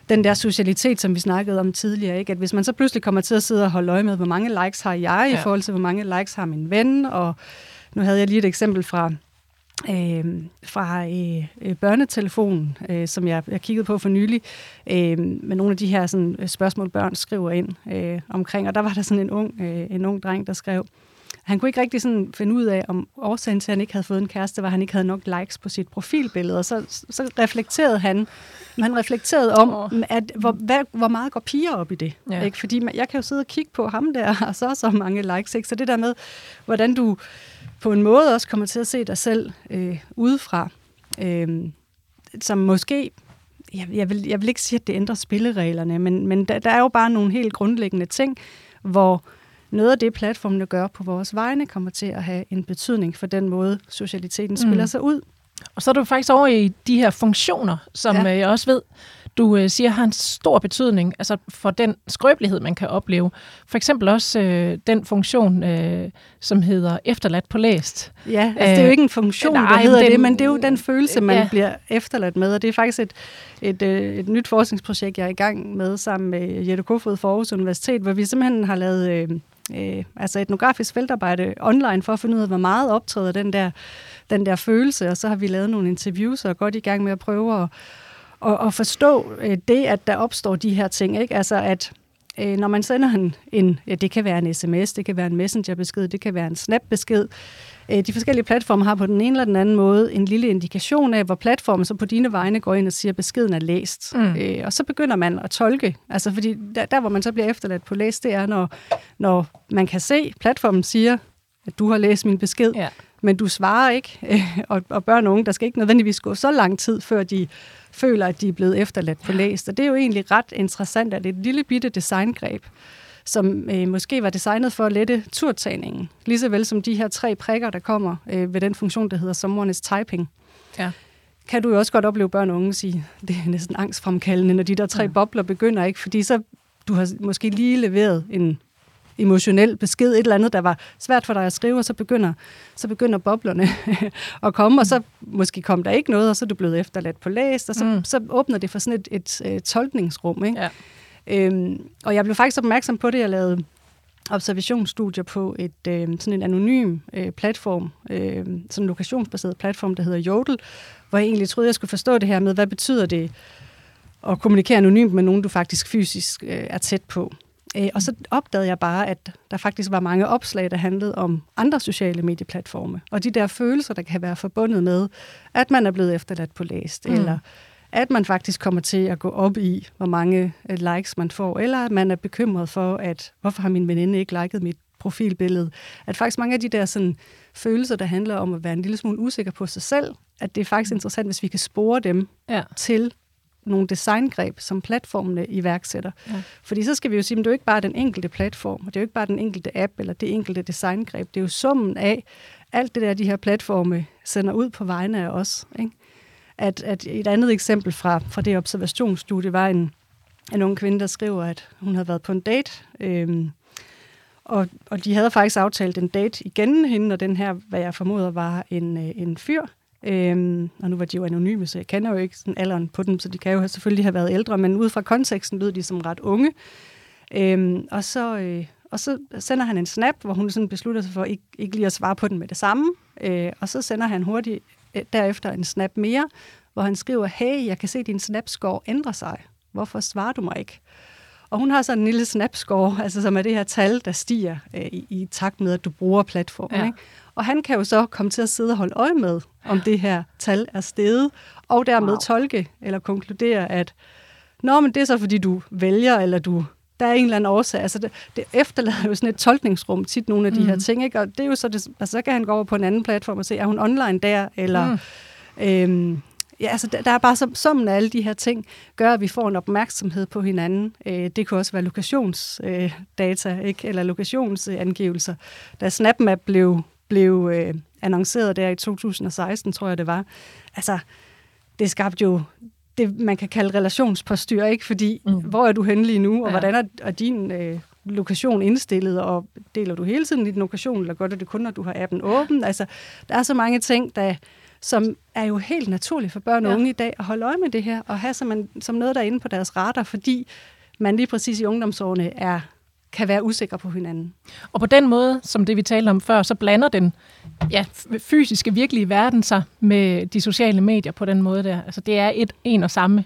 den der socialitet, som vi snakkede om tidligere. Ikke? At hvis man så pludselig kommer til at sidde og holde øje med, hvor mange likes har jeg ja. i forhold til, hvor mange likes har min ven, og nu havde jeg lige et eksempel fra øh, fra øh, øh, børnetelefonen, øh, som jeg, jeg kiggede på for nylig, øh, med nogle af de her sådan, spørgsmål, børn skriver ind øh, omkring. Og der var der sådan en ung, øh, en ung dreng, der skrev, han kunne ikke rigtig sådan finde ud af, om årsagen til, at han ikke havde fået en kæreste, var, at han ikke havde nok likes på sit profilbillede. Og så, så reflekterede han, han reflekterede om, oh. at, hvor, hvad, hvor meget går piger op i det. Ja. Ikke? Fordi man, jeg kan jo sidde og kigge på ham der, og så så mange likes. Ikke? Så det der med, hvordan du på en måde også kommer til at se dig selv øh, udefra, øh, som måske jeg, jeg, vil, jeg vil ikke sige, at det ændrer spillereglerne, men, men der, der er jo bare nogle helt grundlæggende ting, hvor noget af det, platformene gør på vores vegne, kommer til at have en betydning for den måde, socialiteten spiller mm. sig ud. Og så er du faktisk over i de her funktioner, som ja. Øh, jeg også ved, du øh, siger har en stor betydning altså for den skrøbelighed, man kan opleve. For eksempel også øh, den funktion, øh, som hedder efterladt på læst. Ja, altså det er jo ikke en funktion, øh, der hedder den, det, men det er jo den følelse, man ja. bliver efterladt med, og det er faktisk et, et, øh, et nyt forskningsprojekt, jeg er i gang med sammen med Jette Kofod for Aarhus Universitet, hvor vi simpelthen har lavet... Øh, øh, altså etnografisk feltarbejde online for at finde ud af, hvor meget optræder den der, den der følelse, og så har vi lavet nogle interviews og er godt i gang med at prøve at, at, at forstå øh, det, at der opstår de her ting. Ikke? Altså at øh, når man sender en, en, ja, det kan være en sms, det kan være en messengerbesked, det kan være en snap-besked, Øh, de forskellige platforme har på den ene eller den anden måde en lille indikation af, hvor platformen så på dine vegne går ind og siger, at beskeden er læst. Mm. Øh, og så begynder man at tolke. Altså fordi der, der, hvor man så bliver efterladt på læst, det er, når, når man kan se, platformen siger, at du har læst min besked, ja. Men du svarer ikke. og, og børn og unge, der skal ikke nødvendigvis gå så lang tid, før de føler, at de er blevet efterladt på læst. Og det er jo egentlig ret interessant, at det er et lille bitte designgreb, som øh, måske var designet for at lette turtagningen. Lige så vel som de her tre prikker, der kommer øh, ved den funktion, der hedder Someone is Typing. Ja. Kan du jo også godt opleve børn og unge sige, det er næsten angstfremkaldende, når de der tre ja. bobler begynder, ikke? Fordi så du har måske lige leveret en emotionel besked, et eller andet, der var svært for dig at skrive, og så begynder, så begynder boblerne at komme, og så måske kom der ikke noget, og så er du blevet efterladt på læst, og så, mm. så åbner det for sådan et, et, et tolkningsrum. Ikke? Ja. Øhm, og jeg blev faktisk opmærksom på det, jeg lavede observationsstudier på et øh, sådan en anonym øh, platform, øh, sådan en lokationsbaseret platform, der hedder Jodel, hvor jeg egentlig troede, jeg skulle forstå det her med, hvad betyder det at kommunikere anonymt med nogen, du faktisk fysisk øh, er tæt på. Øh, og så opdagede jeg bare, at der faktisk var mange opslag, der handlede om andre sociale medieplatforme. Og de der følelser, der kan være forbundet med, at man er blevet efterladt på læst, mm. eller at man faktisk kommer til at gå op i, hvor mange øh, likes man får, eller at man er bekymret for, at hvorfor har min veninde ikke liket mit profilbillede. At faktisk mange af de der sådan, følelser, der handler om at være en lille smule usikker på sig selv, at det er faktisk interessant, hvis vi kan spore dem ja. til nogle designgreb, som platformene iværksætter. Ja. Fordi så skal vi jo sige, at det er jo ikke bare den enkelte platform, og det er jo ikke bare den enkelte app eller det enkelte designgreb. Det er jo summen af alt det der, de her platforme sender ud på vegne af os. Ikke? At, at et andet eksempel fra, fra det observationsstudie var en, en ung kvinde, der skriver, at hun havde været på en date, øhm, og, og de havde faktisk aftalt en date igen hende, og den her, hvad jeg formoder, var en, øh, en fyr. Øhm, og nu var de jo anonyme, så jeg kender jo ikke sådan alderen på dem, så de kan jo selvfølgelig have været ældre, men ud fra konteksten lød de som ret unge. Øhm, og, så, øh, og så sender han en snap, hvor hun sådan beslutter sig for ikke, ikke lige at svare på den med det samme. Øh, og så sender han hurtigt øh, derefter en snap mere, hvor han skriver, hey, jeg kan se, at din snapscore ændrer sig. Hvorfor svarer du mig ikke? Og hun har sådan en lille snapscore, altså som er det her tal, der stiger øh, i, i takt med, at du bruger platformen. Ja. Ikke? Og han kan jo så komme til at sidde og holde øje med, om det her tal er steget, og dermed wow. tolke eller konkludere, at Nå, men det er så, fordi du vælger, eller du der er en eller anden årsag. Altså det, det efterlader jo sådan et tolkningsrum tit, nogle af de mm. her ting. Ikke? Og det er jo så, det, altså, så kan han gå over på en anden platform og se, er hun online der, eller... Mm. Øhm, ja, altså, der, der er bare som, summen af alle de her ting, gør, at vi får en opmærksomhed på hinanden. Øh, det kunne også være lokationsdata, øh, ikke? eller lokationsangivelser. Da SnapMap blev, blev øh, annonceret der i 2016, tror jeg det var, altså, det skabte jo det, man kan kalde relationspostyr, ikke? Fordi, mm. hvor er du henne lige nu, og ja. hvordan er, er din øh, lokation indstillet, og deler du hele tiden din lokation, eller gør du det kun, når du har appen åben? Altså, der er så mange ting, der som er jo helt naturligt for børn og ja. unge i dag at holde øje med det her, og have som, en, som noget, der er inde på deres radar, fordi man lige præcis i ungdomsårene er kan være usikre på hinanden. Og på den måde, som det vi talte om før, så blander den ja, fysiske, virkelige verden sig med de sociale medier på den måde der. Altså det er et en og samme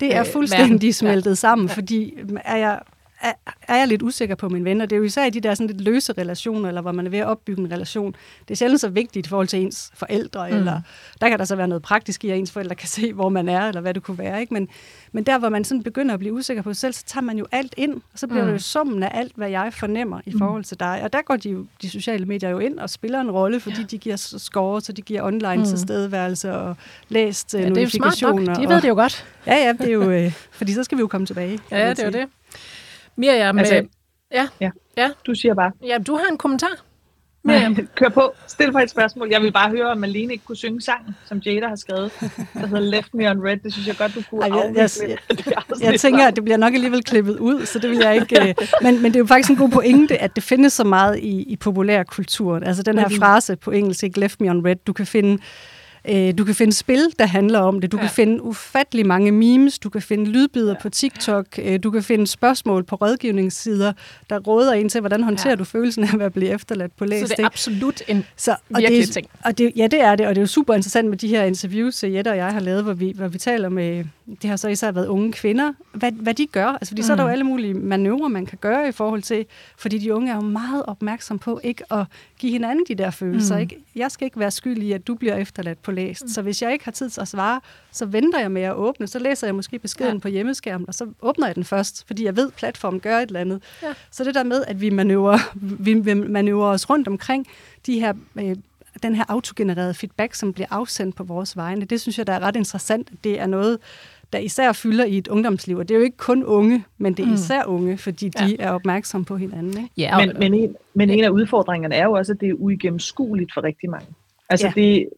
Det er øh, fuldstændig verden. smeltet ja. sammen, fordi er jeg er, er jeg lidt usikker på mine venner. Det er jo især i de der sådan lidt løse relationer, eller hvor man er ved at opbygge en relation. Det er sjældent så vigtigt i forhold til ens forældre, mm. eller der kan der så være noget praktisk i, at ens forældre kan se, hvor man er, eller hvad det kunne være. Ikke? Men, men der, hvor man sådan begynder at blive usikker på sig selv, så tager man jo alt ind, og så bliver mm. det jo summen af alt, hvad jeg fornemmer i mm. forhold til dig. Og der går de, jo, de sociale medier jo ind og spiller en rolle, fordi ja. de giver score, så de giver online mm. tilstedeværelse og læst ja, notifikationer. Det er jo smart nok. De ved det jo godt. Ja, ja, det er jo, øh, fordi så skal vi jo komme tilbage. Ja, det er jo det. Miriam, altså, øh, ja. ja. ja. Du siger bare. Ja, du har en kommentar. Miriam. Nej, kør på. Stil mig et spørgsmål. Jeg vil bare høre, om Malene ikke kunne synge sangen, som Jada har skrevet, der hedder Left Me on Red. Det synes jeg godt, du kunne Ej, jeg, jeg, jeg, jeg tænker, at det bliver nok alligevel klippet ud, så det vil jeg ikke... Øh, men, men det er jo faktisk en god pointe, at det findes så meget i, i populærkulturen. Altså den her frase på engelsk, ikke Left Me on Red, du kan finde Øh, du kan finde spil, der handler om det. Du ja. kan finde ufattelig mange memes. Du kan finde lydbider ja. på TikTok. Øh, du kan finde spørgsmål på rådgivningssider, der råder ind til, hvordan håndterer ja. du følelsen af at blive efterladt på læst. Så det er absolut en så, og virkelig det, ting. Og det, ja, det er det. Og det er jo super interessant med de her interviews, Jette og jeg har lavet, hvor vi, hvor vi taler med, det har så især været unge kvinder, hvad, hvad de gør. Altså, fordi mm. så er der jo mm. alle mulige manøvrer, man kan gøre i forhold til, fordi de unge er jo meget opmærksom på ikke at give hinanden de der følelser. Mm. Ikke? Jeg skal ikke være skyld i, at du bliver efterladt på læst. Mm. Så hvis jeg ikke har tid til at svare, så venter jeg med at åbne. Så læser jeg måske beskeden ja. på hjemmeskærmen, og så åbner jeg den først, fordi jeg ved, at platformen gør et eller andet. Ja. Så det der med, at vi manøvrer, vi manøvrer os rundt omkring de her øh, den her autogenererede feedback, som bliver afsendt på vores vegne, det synes jeg, der er ret interessant. Det er noget, der især fylder i et ungdomsliv. Og det er jo ikke kun unge, men det er mm. især unge, fordi de ja. er opmærksomme på hinanden. Ikke? Ja, men, men, en, men en af udfordringerne er jo også, at det er uigennemskueligt for rigtig mange. Altså ja. det,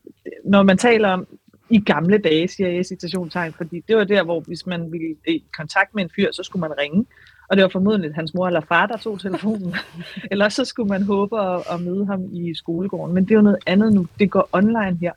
når man taler om i gamle dage, siger jeg i citationstegn, fordi det var der, hvor hvis man ville i kontakt med en fyr, så skulle man ringe. Og det var formodentlig hans mor eller far, der tog telefonen. eller så skulle man håbe at, at møde ham i skolegården. Men det er jo noget andet nu. Det går online her.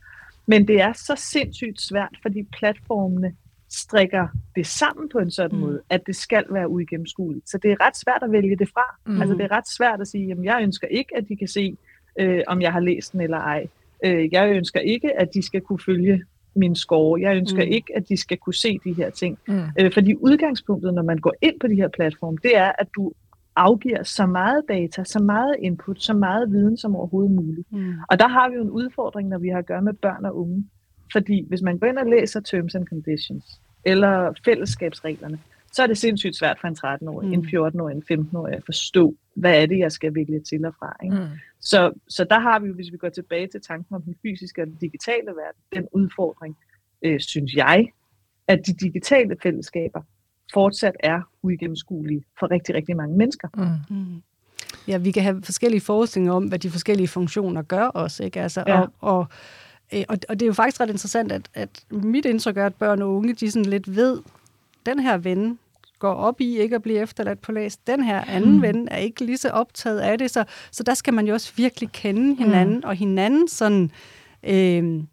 Men det er så sindssygt svært, fordi platformene strikker det sammen på en sådan mm. måde, at det skal være uigennemskueligt. Så det er ret svært at vælge det fra. Mm. Altså det er ret svært at sige, at jeg ønsker ikke, at de kan se, øh, om jeg har læst den eller ej. Øh, jeg ønsker ikke, at de skal kunne følge min score. Jeg ønsker mm. ikke, at de skal kunne se de her ting. Mm. Øh, fordi udgangspunktet, når man går ind på de her platforme, det er, at du afgiver så meget data, så meget input, så meget viden som overhovedet muligt. Mm. Og der har vi jo en udfordring, når vi har at gøre med børn og unge. Fordi hvis man går ind og læser Terms and Conditions, eller fællesskabsreglerne, så er det sindssygt svært for en 13-årig, mm. en 14-årig, en 15-årig at forstå, hvad er det, jeg skal vælge til og fra. Ikke? Mm. Så, så der har vi jo, hvis vi går tilbage til tanken om den fysiske og den digitale verden, den udfordring, øh, synes jeg, at de digitale fællesskaber fortsat er uigennemskuelige for rigtig, rigtig mange mennesker. Mm. Mm. Ja, vi kan have forskellige forestillinger om, hvad de forskellige funktioner gør også, ikke? Altså, ja. og, og, øh, og, og det er jo faktisk ret interessant, at, at mit indtryk er, at børn og unge, de sådan lidt ved, den her ven går op i ikke at blive efterladt på læs. Den her anden mm. ven er ikke lige så optaget af det, så, så der skal man jo også virkelig kende hinanden, mm. og hinanden sådan... Øh,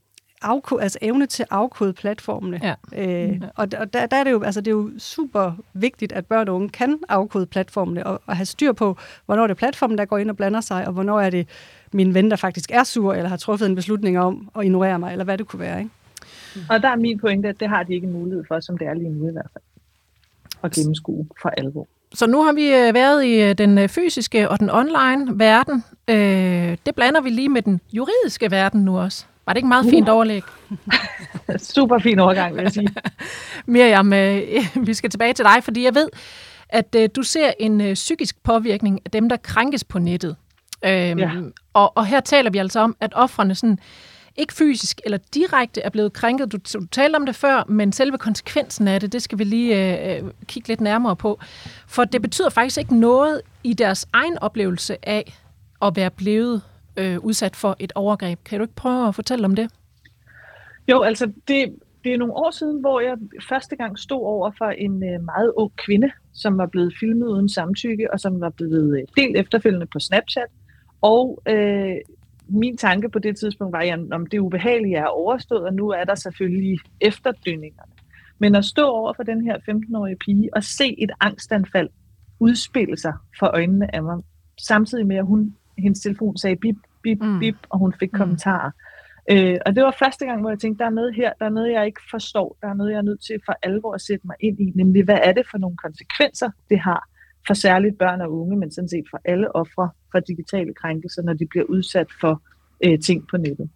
afkode, altså evne til at afkode platformene. Ja. Øh, og og der, der er det, jo, altså det er jo super vigtigt, at børn og unge kan afkode platformene og, og have styr på, hvornår det er platformen, der går ind og blander sig, og hvornår er det min ven, der faktisk er sur, eller har truffet en beslutning om at ignorere mig, eller hvad det kunne være. Ikke? Og der er min pointe, at det har de ikke mulighed for, som det er lige nu i hvert fald, at gennemskue for alvor. Så nu har vi øh, været i øh, den øh, fysiske og den online verden. Det blander vi lige med den juridiske verden nu også. Var det ikke meget fint overlæg? Super fin overgang, vil jeg sige. Miriam, vi skal tilbage til dig, fordi jeg ved, at du ser en psykisk påvirkning af dem, der krænkes på nettet. Øhm, ja. og, og her taler vi altså om, at offrene sådan, ikke fysisk eller direkte er blevet krænket. Du, du talte om det før, men selve konsekvensen af det, det skal vi lige øh, øh, kigge lidt nærmere på. For det betyder faktisk ikke noget i deres egen oplevelse af at være blevet øh, udsat for et overgreb. Kan du ikke prøve at fortælle om det? Jo, altså det, det er nogle år siden, hvor jeg første gang stod over for en øh, meget ung kvinde, som var blevet filmet uden samtykke, og som var blevet øh, delt efterfølgende på Snapchat. Og øh, min tanke på det tidspunkt var, at om det ubehagelige er overstået, og nu er der selvfølgelig efterdønningerne. Men at stå over for den her 15-årige pige og se et angstanfald udspille sig for øjnene af mig, samtidig med, at hun, hendes telefon sagde bip, bip, mm. bip, og hun fik mm. kommentarer. Øh, og det var første gang, hvor jeg tænkte, der er noget her, der er noget, jeg ikke forstår, der er noget, jeg er nødt til for alvor at sætte mig ind i, nemlig hvad er det for nogle konsekvenser, det har for særligt børn og unge, men sådan set for alle ofre for digitale krænkelser, når de bliver udsat for øh, ting på nettet.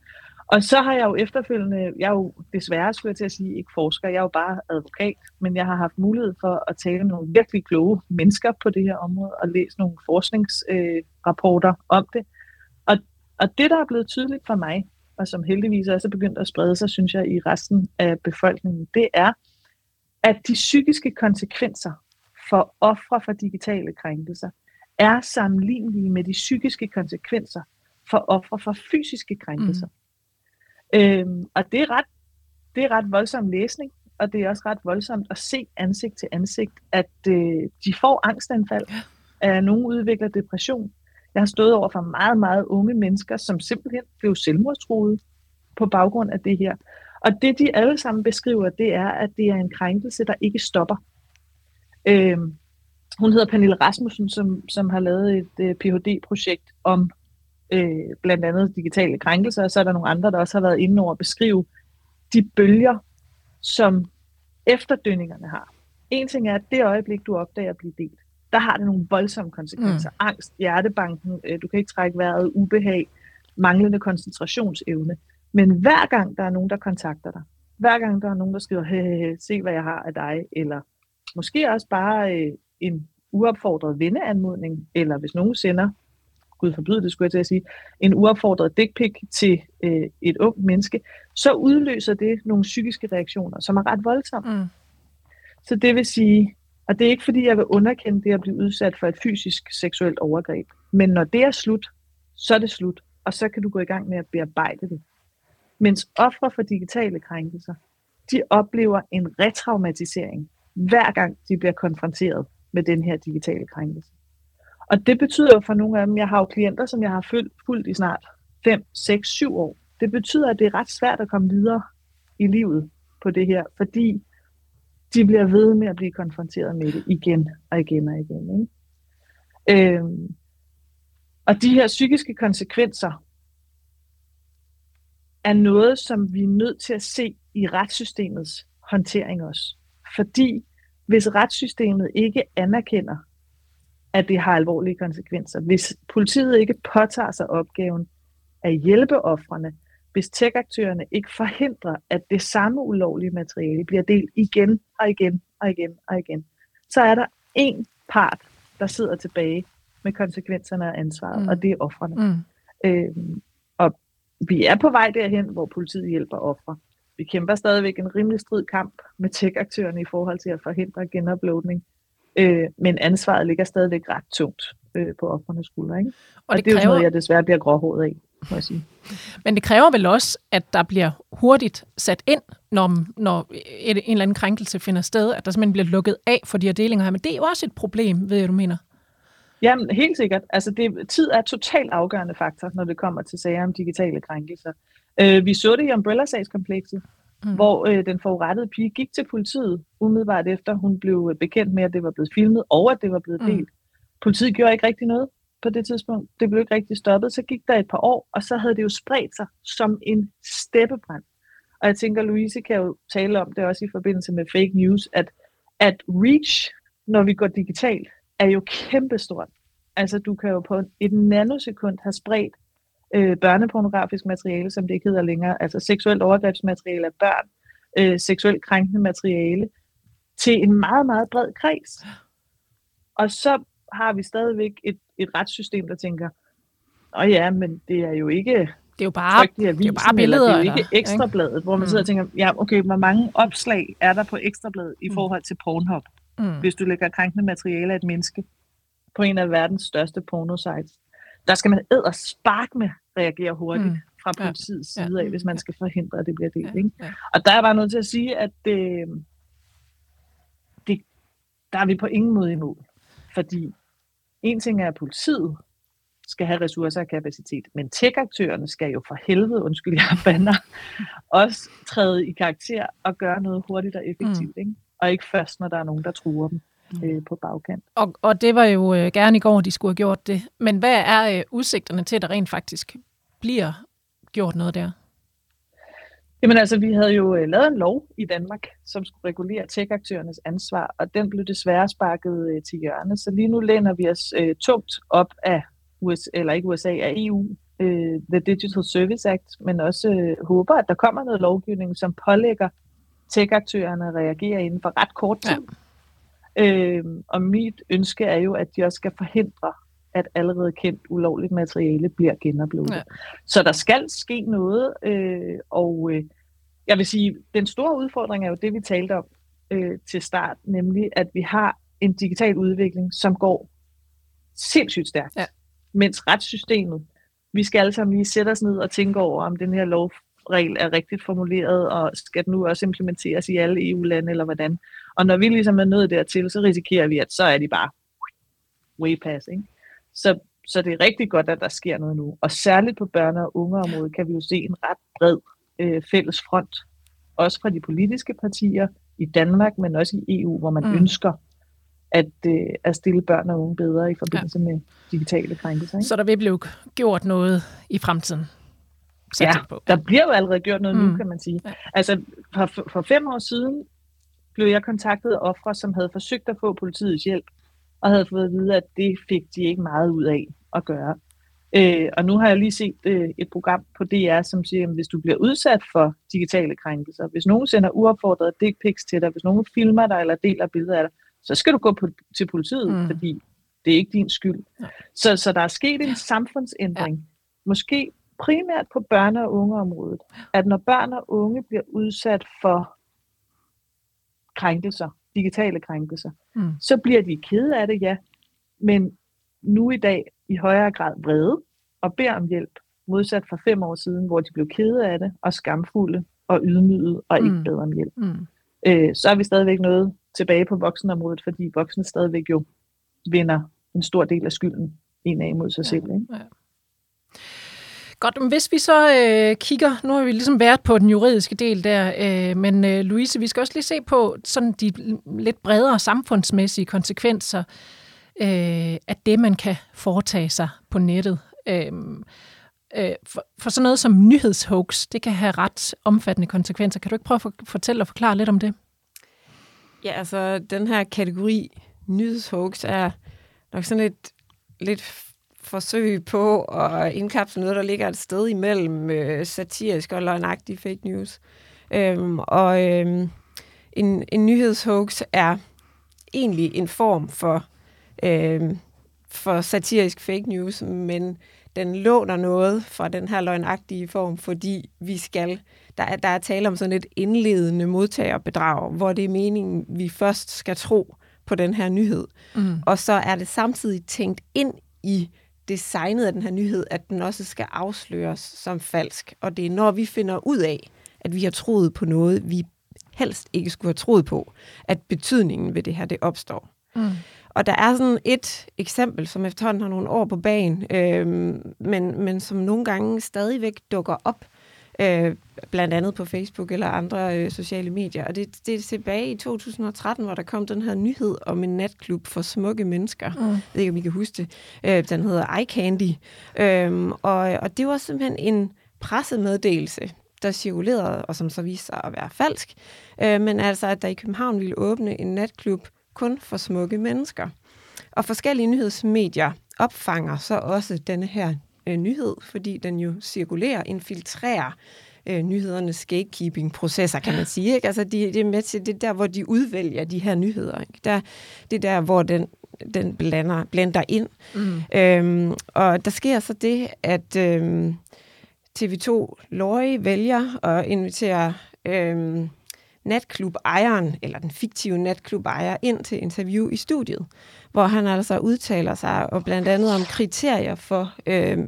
Og så har jeg jo efterfølgende, jeg er jo desværre, skulle jeg til at sige, ikke forsker, jeg er jo bare advokat, men jeg har haft mulighed for at tale med nogle virkelig kloge mennesker på det her område og læse nogle forskningsrapporter øh, om det. Og, og det, der er blevet tydeligt for mig, og som heldigvis også er begyndt at sprede sig, synes jeg, i resten af befolkningen, det er, at de psykiske konsekvenser for ofre for digitale krænkelser er sammenlignelige med de psykiske konsekvenser for ofre for fysiske krænkelser. Mm. Øhm, og det er, ret, det er ret voldsom læsning, og det er også ret voldsomt at se ansigt til ansigt, at øh, de får angstanfald, at nogen udvikler depression. Jeg har stået over for meget, meget unge mennesker, som simpelthen blev selvmordstruede på baggrund af det her. Og det, de alle sammen beskriver, det er, at det er en krænkelse, der ikke stopper. Øh, hun hedder Pernille Rasmussen, som, som har lavet et øh, Ph.D.-projekt om øh, blandt andet digitale krænkelser, og så er der nogle andre, der også har været inde over at beskrive de bølger, som efterdønningerne har. En ting er, at det øjeblik, du opdager at blive delt, der har det nogle voldsomme konsekvenser. Mm. Angst, hjertebanken, øh, du kan ikke trække vejret, ubehag, manglende koncentrationsevne. Men hver gang der er nogen, der kontakter dig, hver gang der er nogen, der skriver, hey, hey, hey, se hvad jeg har af dig, eller måske også bare øh, en uopfordret venneanmodning, eller hvis nogen sender, gud forbyde det, skulle jeg til at sige, en uopfordret dick pic til øh, et ung menneske, så udløser det nogle psykiske reaktioner, som er ret voldsomme. Mm. Så det vil sige, og det er ikke fordi, jeg vil underkende det at blive udsat for et fysisk seksuelt overgreb, men når det er slut, så er det slut, og så kan du gå i gang med at bearbejde det. Mens ofre for digitale krænkelser, de oplever en retraumatisering hver gang de bliver konfronteret med den her digitale krænkelse. Og det betyder jo for nogle af dem, jeg har jo klienter, som jeg har fulgt, fulgt i snart 5, 6, 7 år. Det betyder, at det er ret svært at komme videre i livet på det her, fordi de bliver ved med at blive konfronteret med det igen og igen og igen. Ikke? Øhm, og de her psykiske konsekvenser er noget, som vi er nødt til at se i retssystemets håndtering også. Fordi hvis retssystemet ikke anerkender at det har alvorlige konsekvenser. Hvis politiet ikke påtager sig opgaven at hjælpe offrene, hvis tech-aktørerne ikke forhindrer, at det samme ulovlige materiale bliver delt igen og igen og igen og igen, så er der en part, der sidder tilbage med konsekvenserne af ansvaret, mm. og det er offrene. Mm. Øhm, og vi er på vej derhen, hvor politiet hjælper ofre. Vi kæmper stadigvæk en rimelig strid kamp med tech-aktørerne i forhold til at forhindre genuploadning. Øh, men ansvaret ligger stadigvæk ret tungt øh, på offrenes skuldre. Ikke? Og, og det, det er kræver... jo noget, jeg desværre bliver gråhåret af, må jeg sige. Men det kræver vel også, at der bliver hurtigt sat ind, når, når en eller anden krænkelse finder sted, at der simpelthen bliver lukket af for de her delinger her. Men det er jo også et problem, ved jeg, du mener. Jamen, helt sikkert. Altså, det, tid er totalt afgørende faktor, når det kommer til sager om digitale krænkelser. Øh, vi så det i Umbrella-sagskomplekset, mm. hvor øh, den forurettede pige gik til politiet umiddelbart efter, hun blev bekendt med, at det var blevet filmet, og at det var blevet mm. delt. Mm. Politiet gjorde ikke rigtig noget på det tidspunkt. Det blev ikke rigtig stoppet. Så gik der et par år, og så havde det jo spredt sig som en steppebrand. Og jeg tænker, Louise kan jo tale om det også i forbindelse med fake news, at, at reach, når vi går digitalt, er jo kæmpestort. Altså, du kan jo på et nanosekund have spredt øh, børnepornografisk materiale, som det ikke hedder længere, altså seksuelt overgrebsmateriale af børn, øh, seksuelt krænkende materiale, til en meget, meget bred kreds. Og så har vi stadigvæk et, et retssystem, der tænker, åh ja, men det er jo ikke det er jo bare, avisen, det er jo bare billeder. det er jo ikke ekstrabladet, hvor man mm. sidder og tænker, ja, okay, hvor mange opslag er der på ekstrabladet i mm. forhold til Pornhub, mm. hvis du lægger krænkende materiale af et menneske på en af verdens største pornosites der skal man æd og spark med reagere hurtigt mm. fra politiets ja. side af, hvis man skal forhindre, at det bliver delt. Ikke? Og der er bare nødt til at sige, at det, det, der er vi på ingen måde imod. Fordi en ting er, at politiet skal have ressourcer og kapacitet, men tech-aktørerne skal jo for helvede, undskyld jeg banner, også træde i karakter og gøre noget hurtigt og effektivt. Mm. Ikke? Og ikke først, når der er nogen, der truer dem øh, på bagkant. Og, og det var jo øh, gerne i går, de skulle have gjort det. Men hvad er øh, udsigterne til, at der rent faktisk bliver gjort noget der? Jamen altså, vi havde jo øh, lavet en lov i Danmark, som skulle regulere tech-aktørernes ansvar, og den blev desværre sparket øh, til hjørne. Så lige nu læner vi os øh, tungt op af USA, eller ikke USA, af EU, øh, The Digital Service Act, men også øh, håber, at der kommer noget lovgivning, som pålægger tech-aktørerne at reagere inden for ret kort tid. Ja Øh, og mit ønske er jo, at de også skal forhindre, at allerede kendt ulovligt materiale bliver genuploadet. Ja. Så der skal ske noget, øh, og øh, jeg vil sige, den store udfordring er jo det, vi talte om øh, til start, nemlig at vi har en digital udvikling, som går sindssygt stærkt, ja. mens retssystemet, vi skal alle sammen lige sætte os ned og tænke over, om den her lovregel er rigtigt formuleret, og skal den nu også implementeres i alle EU-lande, eller hvordan. Og når vi ligesom er nået dertil, så risikerer vi, at så er de bare way pass. Ikke? Så, så det er rigtig godt, at der sker noget nu. Og særligt på børne- og ungeområdet kan vi jo se en ret bred øh, fælles front. Også fra de politiske partier i Danmark, men også i EU, hvor man mm. ønsker at, øh, at stille børn og unge bedre i forbindelse ja. med digitale krænkelser. Ikke? Så der vil blive gjort noget i fremtiden? Ja, på. der bliver jo allerede gjort noget mm. nu, kan man sige. Ja. Altså, for, for fem år siden blev jeg kontaktet af ofre, som havde forsøgt at få politiets hjælp, og havde fået at vide, at det fik de ikke meget ud af at gøre. Øh, og nu har jeg lige set øh, et program på DR, som siger, at hvis du bliver udsat for digitale krænkelser, hvis nogen sender uopfordrede dick pics til dig, hvis nogen filmer dig eller deler billeder af dig, så skal du gå på, til politiet, mm. fordi det er ikke din skyld. Så, så der er sket en samfundsændring, ja. måske primært på børne- og ungeområdet, at når børn og unge bliver udsat for krænkelser, digitale krænkelser, mm. så bliver de kede af det, ja, men nu i dag i højere grad vrede og beder om hjælp, modsat for fem år siden, hvor de blev kede af det og skamfulde og ydmygede og ikke mm. bad om hjælp. Mm. Øh, så er vi stadigvæk noget tilbage på voksenområdet, fordi voksne stadigvæk jo vinder en stor del af skylden indad mod sig ja. selv. Ikke? Ja. Godt, men hvis vi så øh, kigger, nu har vi ligesom været på den juridiske del der, øh, men øh, Louise, vi skal også lige se på sådan de lidt bredere samfundsmæssige konsekvenser øh, af det, man kan foretage sig på nettet. Øh, øh, for, for sådan noget som nyhedshoax, det kan have ret omfattende konsekvenser. Kan du ikke prøve at for, fortælle og forklare lidt om det? Ja, altså den her kategori nyhedshoax er nok sådan lidt, lidt forsøg på at indkapsle noget, der ligger et sted imellem øh, satirisk og løgnagtig fake news. Øhm, og øhm, en, en nyhedshoax er egentlig en form for, øhm, for satirisk fake news, men den låner noget fra den her løgnagtige form, fordi vi skal, der er, der er tale om sådan et indledende modtagerbedrag, hvor det er meningen, vi først skal tro på den her nyhed. Mm. Og så er det samtidig tænkt ind i designet af den her nyhed, at den også skal afsløres som falsk. Og det er, når vi finder ud af, at vi har troet på noget, vi helst ikke skulle have troet på, at betydningen ved det her, det opstår. Mm. Og der er sådan et eksempel, som efterhånden har nogle år på banen, øh, men, men som nogle gange stadigvæk dukker op, øh, blandt andet på Facebook eller andre øh, sociale medier. Og det, det er tilbage i 2013, hvor der kom den her nyhed om en natklub for smukke mennesker. Mm. Jeg ved ikke, om I kan huske det. Øh, den hedder Eye Candy. Øh, og, og det var simpelthen en pressemeddelelse, der cirkulerede, og som så viste sig at være falsk. Øh, men altså, at der i København ville åbne en natklub kun for smukke mennesker. Og forskellige nyhedsmedier opfanger så også denne her øh, nyhed, fordi den jo cirkulerer, infiltrerer øh, nyhedernes gatekeeping-processer, kan man sige. Ikke? Altså, de, det er med til det der, hvor de udvælger de her nyheder. Ikke? Der, det er der, hvor den, den blander, blender ind. Mm. Øhm, og der sker så det, at øhm, TV2 Lorry vælger at invitere øhm, natklubejeren, eller den fiktive natklubejer, ind til interview i studiet, hvor han altså udtaler sig og blandt andet om kriterier for, øh,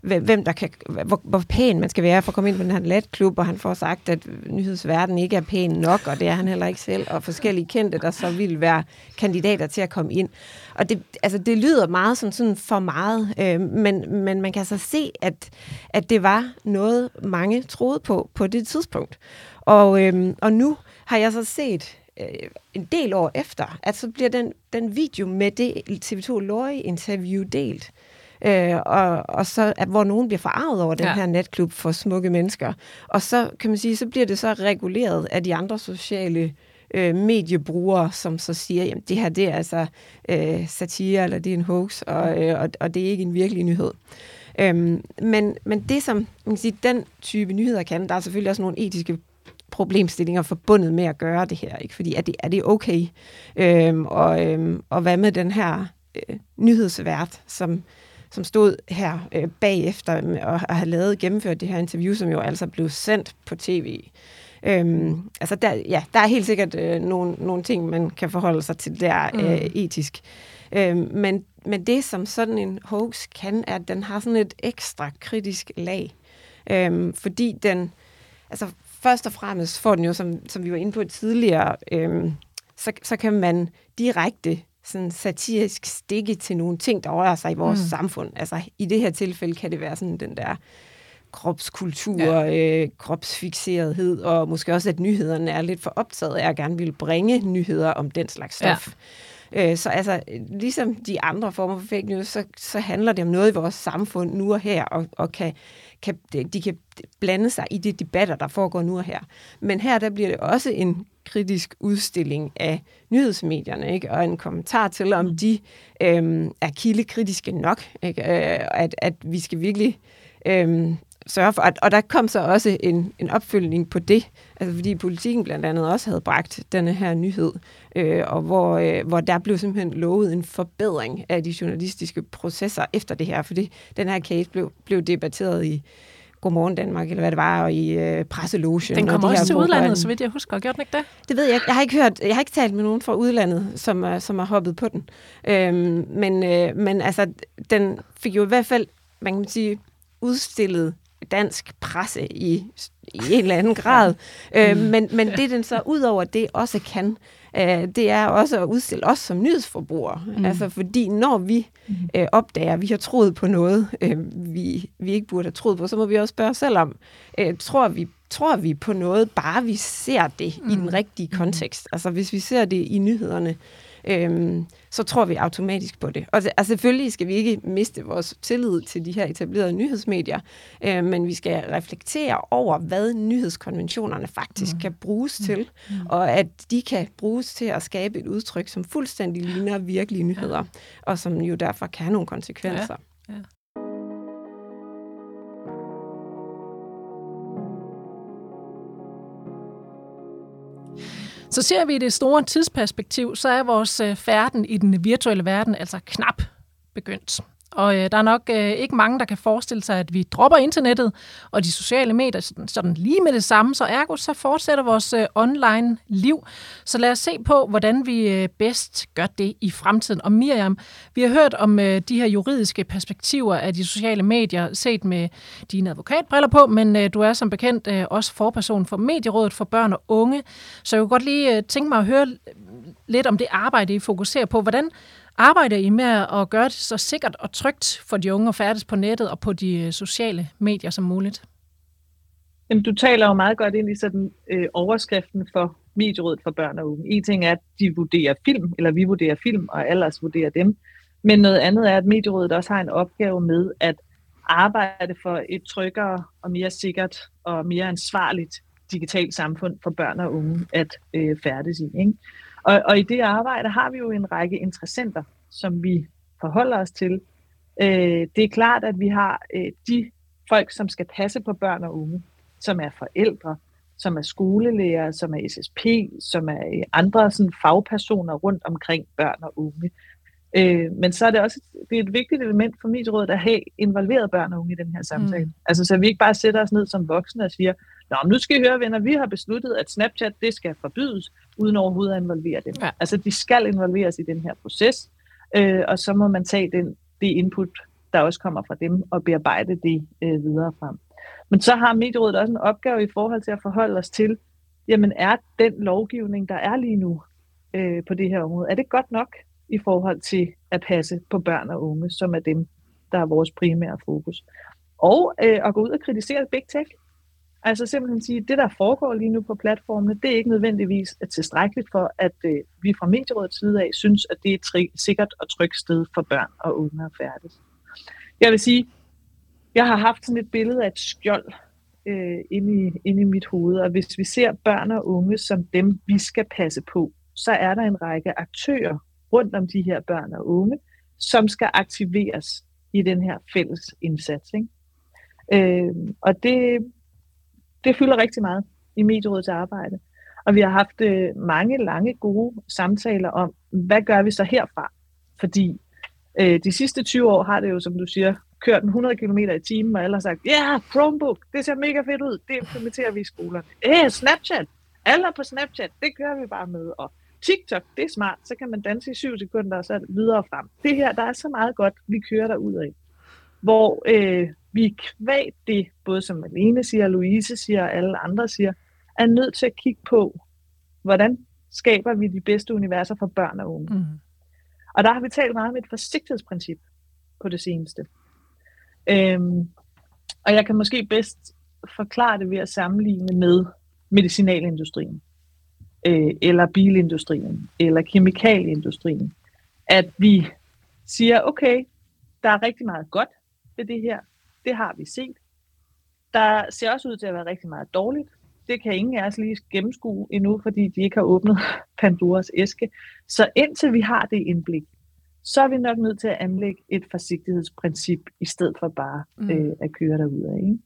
hvem der kan, hvor, hvor pæn man skal være for at komme ind på den her natklub, og han får sagt, at nyhedsverdenen ikke er pæn nok, og det er han heller ikke selv, og forskellige kendte, der så vil være kandidater til at komme ind. Og det, altså, det lyder meget som sådan for meget, øh, men, men man kan så se, at, at det var noget, mange troede på på det tidspunkt. Og, øhm, og nu har jeg så set øh, en del år efter, at så bliver den, den video med det TV2 Lorry-interview delt. Øh, og, og så, at, hvor nogen bliver forarvet over den ja. her netklub for smukke mennesker. Og så kan man sige, så bliver det så reguleret af de andre sociale øh, mediebrugere, som så siger, at det her det er altså øh, satire, eller det er en hoax, og, øh, og, og det er ikke en virkelig nyhed. Øhm, men, men det, som man kan sige, den type nyheder kan, der er selvfølgelig også nogle etiske problemstillinger forbundet med at gøre det her, ikke? Fordi er det, er det okay? Øhm, og, øhm, og hvad med den her øh, nyhedsvært, som, som stod her øh, bagefter og har lavet gennemført det her interview, som jo altså blev sendt på tv. Øhm, altså der, ja, der er helt sikkert øh, nogle, nogle ting, man kan forholde sig til der mm. øh, etisk. Øhm, men, men det, som sådan en hoax kan, er, at den har sådan et ekstra kritisk lag. Øhm, fordi den, altså først og fremmest får den jo, som, som vi var inde på tidligere, øhm, så, så kan man direkte sådan satirisk stikke til nogle ting, der rører sig i vores mm. samfund. Altså i det her tilfælde kan det være sådan den der kropskultur, ja. øh, kropsfixerethed, og måske også, at nyhederne er lidt for optaget af at gerne vil bringe nyheder om den slags stof. Ja. Øh, så altså, ligesom de andre former for fake news, så, så handler det om noget i vores samfund nu og her, og, og kan kan, de kan blande sig i de debatter, der foregår nu og her. Men her der bliver det også en kritisk udstilling af nyhedsmedierne, ikke? og en kommentar til, om de øhm, er kildekritiske nok, ikke? Øh, at, at vi skal virkelig øhm, sørge for, at, og der kom så også en, en opfølgning på det, altså fordi politikken blandt andet også havde bragt denne her nyhed, øh, og hvor, øh, hvor der blev simpelthen lovet en forbedring af de journalistiske processer efter det her, fordi den her case blev, blev debatteret i Godmorgen Danmark, eller hvad det var, og i øh, presselogen. Den kommer også til udlandet, så vidt jeg husker. Gjorde den ikke det? Det ved jeg ikke. Jeg har ikke hørt, jeg har ikke talt med nogen fra udlandet, som, er, som har hoppet på den. Øhm, men, øh, men altså, den fik jo i hvert fald, man kan sige, udstillet dansk presse i, i en eller anden grad. Øh, mm. men, men det, den så ud over det også kan, øh, det er også at udstille os som nyhedsforbrugere. Mm. Altså fordi når vi mm. øh, opdager, at vi har troet på noget, øh, vi, vi ikke burde have troet på, så må vi også spørge os selv om, øh, tror vi tror vi på noget, bare vi ser det mm. i den rigtige kontekst. Altså hvis vi ser det i nyhederne, øhm, så tror vi automatisk på det. Og altså, selvfølgelig skal vi ikke miste vores tillid til de her etablerede nyhedsmedier, øh, men vi skal reflektere over, hvad nyhedskonventionerne faktisk mm. kan bruges mm. til, mm. og at de kan bruges til at skabe et udtryk, som fuldstændig ligner virkelige nyheder, ja. og som jo derfor kan have nogle konsekvenser. Ja. Ja. Så ser vi i det store tidsperspektiv, så er vores øh, færden i den virtuelle verden altså knap begyndt. Og øh, der er nok øh, ikke mange, der kan forestille sig, at vi dropper internettet og de sociale medier sådan, sådan lige med det samme, så ergo så fortsætter vores øh, online liv. Så lad os se på, hvordan vi øh, bedst gør det i fremtiden. Og Miriam, vi har hørt om øh, de her juridiske perspektiver af de sociale medier, set med dine advokatbriller på, men øh, du er som bekendt øh, også forperson for Medierådet for Børn og Unge. Så jeg kunne godt lige øh, tænke mig at høre lidt om det arbejde, I fokuserer på. Hvordan Arbejder I med at gøre det så sikkert og trygt for de unge at færdes på nettet og på de øh, sociale medier som muligt? Jamen, du taler jo meget godt ind i sådan øh, overskriften for Medierådet for børn og unge. En ting er, at de vurderer film, eller vi vurderer film, og ellers vurderer dem. Men noget andet er, at Medierådet også har en opgave med at arbejde for et tryggere og mere sikkert og mere ansvarligt digitalt samfund for børn og unge at øh, færdes i. Ikke? Og, og i det arbejde har vi jo en række interessenter, som vi forholder os til. Øh, det er klart, at vi har øh, de folk, som skal passe på børn og unge, som er forældre, som er skolelærer, som er SSP, som er øh, andre sådan, fagpersoner rundt omkring børn og unge. Øh, men så er det også det er et vigtigt element for Medierådet at have involveret børn og unge i den her samtale. Mm. Altså så vi ikke bare sætter os ned som voksne og siger, Nå, nu skal I høre, venner, vi har besluttet, at Snapchat det skal forbydes, uden overhovedet at involvere dem. Ja. Altså, de skal involveres i den her proces, øh, og så må man tage den, det input, der også kommer fra dem, og bearbejde det øh, videre frem. Men så har Medierådet også en opgave i forhold til at forholde os til, jamen er den lovgivning, der er lige nu øh, på det her område, er det godt nok i forhold til at passe på børn og unge, som er dem, der er vores primære fokus. Og øh, at gå ud og kritisere Big Tech. Altså simpelthen sige, at det, der foregår lige nu på platformene, det er ikke nødvendigvis øh, tilstrækkeligt for, at øh, vi fra Medierådets side af synes, at det er et tri- sikkert og trygt sted for børn og unge at færdes. Jeg vil sige, jeg har haft sådan et billede af et skjold øh, inde, i, inde i mit hoved, og hvis vi ser børn og unge som dem, vi skal passe på, så er der en række aktører rundt om de her børn og unge, som skal aktiveres i den her fælles indsats. Ikke? Øh, og det, det fylder rigtig meget i medierådets arbejde. Og vi har haft øh, mange lange gode samtaler om, hvad gør vi så herfra? Fordi øh, de sidste 20 år har det jo, som du siger, kørt 100 km i timen, og alle har sagt, ja, yeah, Chromebook, det ser mega fedt ud, det implementerer vi i skolerne. Eh, Snapchat, alle er på Snapchat, det kører vi bare med. Og TikTok, det er smart, så kan man danse i 7 sekunder, og så videre frem. Det her, der er så meget godt, vi kører der ud af. Hvor øh, vi kvæg det, både som Malene siger, Louise siger og alle andre siger, er nødt til at kigge på, hvordan skaber vi de bedste universer for børn og unge. Mm. Og der har vi talt meget om et forsigtighedsprincip på det seneste. Øhm, og jeg kan måske bedst forklare det ved at sammenligne med medicinalindustrien, øh, eller bilindustrien, eller kemikalieindustrien. At vi siger, okay, der er rigtig meget godt ved det her, det har vi set. Der ser også ud til at være rigtig meget dårligt. Det kan ingen af os lige gennemskue endnu, fordi de ikke har åbnet Pandoras æske. Så indtil vi har det indblik, så er vi nok nødt til at anlægge et forsigtighedsprincip, i stedet for bare mm. øh, at køre derud af. Ikke?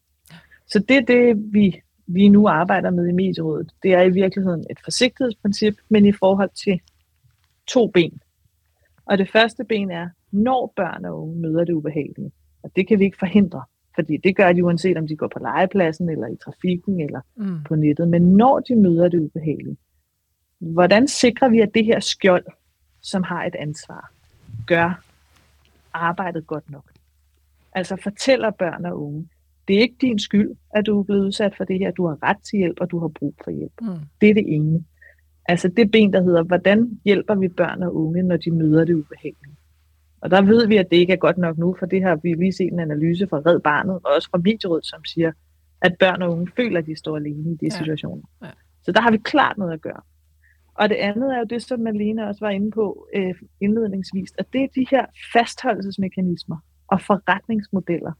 Så det er det, vi lige nu arbejder med i medierådet. Det er i virkeligheden et forsigtighedsprincip, men i forhold til to ben. Og det første ben er, når børn og unge møder det ubehagelige, og det kan vi ikke forhindre, fordi det gør de uanset om de går på legepladsen, eller i trafikken, eller mm. på nettet. Men når de møder det ubehagelige, hvordan sikrer vi, at det her skjold, som har et ansvar, gør arbejdet godt nok? Altså fortæller børn og unge, det er ikke din skyld, at du er blevet udsat for det her. Du har ret til hjælp, og du har brug for hjælp. Mm. Det er det ene. Altså det ben, der hedder, hvordan hjælper vi børn og unge, når de møder det ubehagelige? Og der ved vi, at det ikke er godt nok nu, for det har vi lige set en analyse fra Red Barnet, og også fra Medierådet, som siger, at børn og unge føler, at de står alene i de ja. situationer. Ja. Så der har vi klart noget at gøre. Og det andet er jo det, som Malene også var inde på øh, indledningsvis, at det er de her fastholdelsesmekanismer og forretningsmodeller,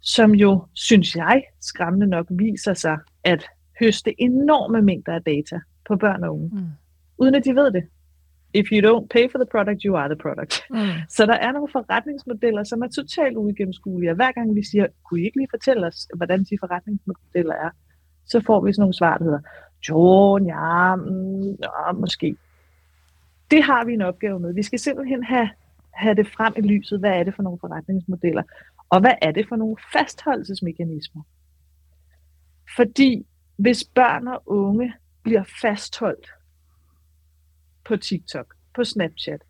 som jo, synes jeg, skræmmende nok viser sig at høste enorme mængder af data på børn og unge, mm. uden at de ved det. If you don't pay for the product, you are the product. Mm. Så der er nogle forretningsmodeller, som er totalt uigennemskuelige. Og hver gang vi siger, kunne I ikke lige fortælle os, hvordan de forretningsmodeller er, så får vi sådan nogle svar, der hedder, jo, ja, mm, ja, måske. Det har vi en opgave med. Vi skal simpelthen have, have det frem i lyset. Hvad er det for nogle forretningsmodeller? Og hvad er det for nogle fastholdelsesmekanismer? Fordi hvis børn og unge bliver fastholdt på TikTok, på Snapchat,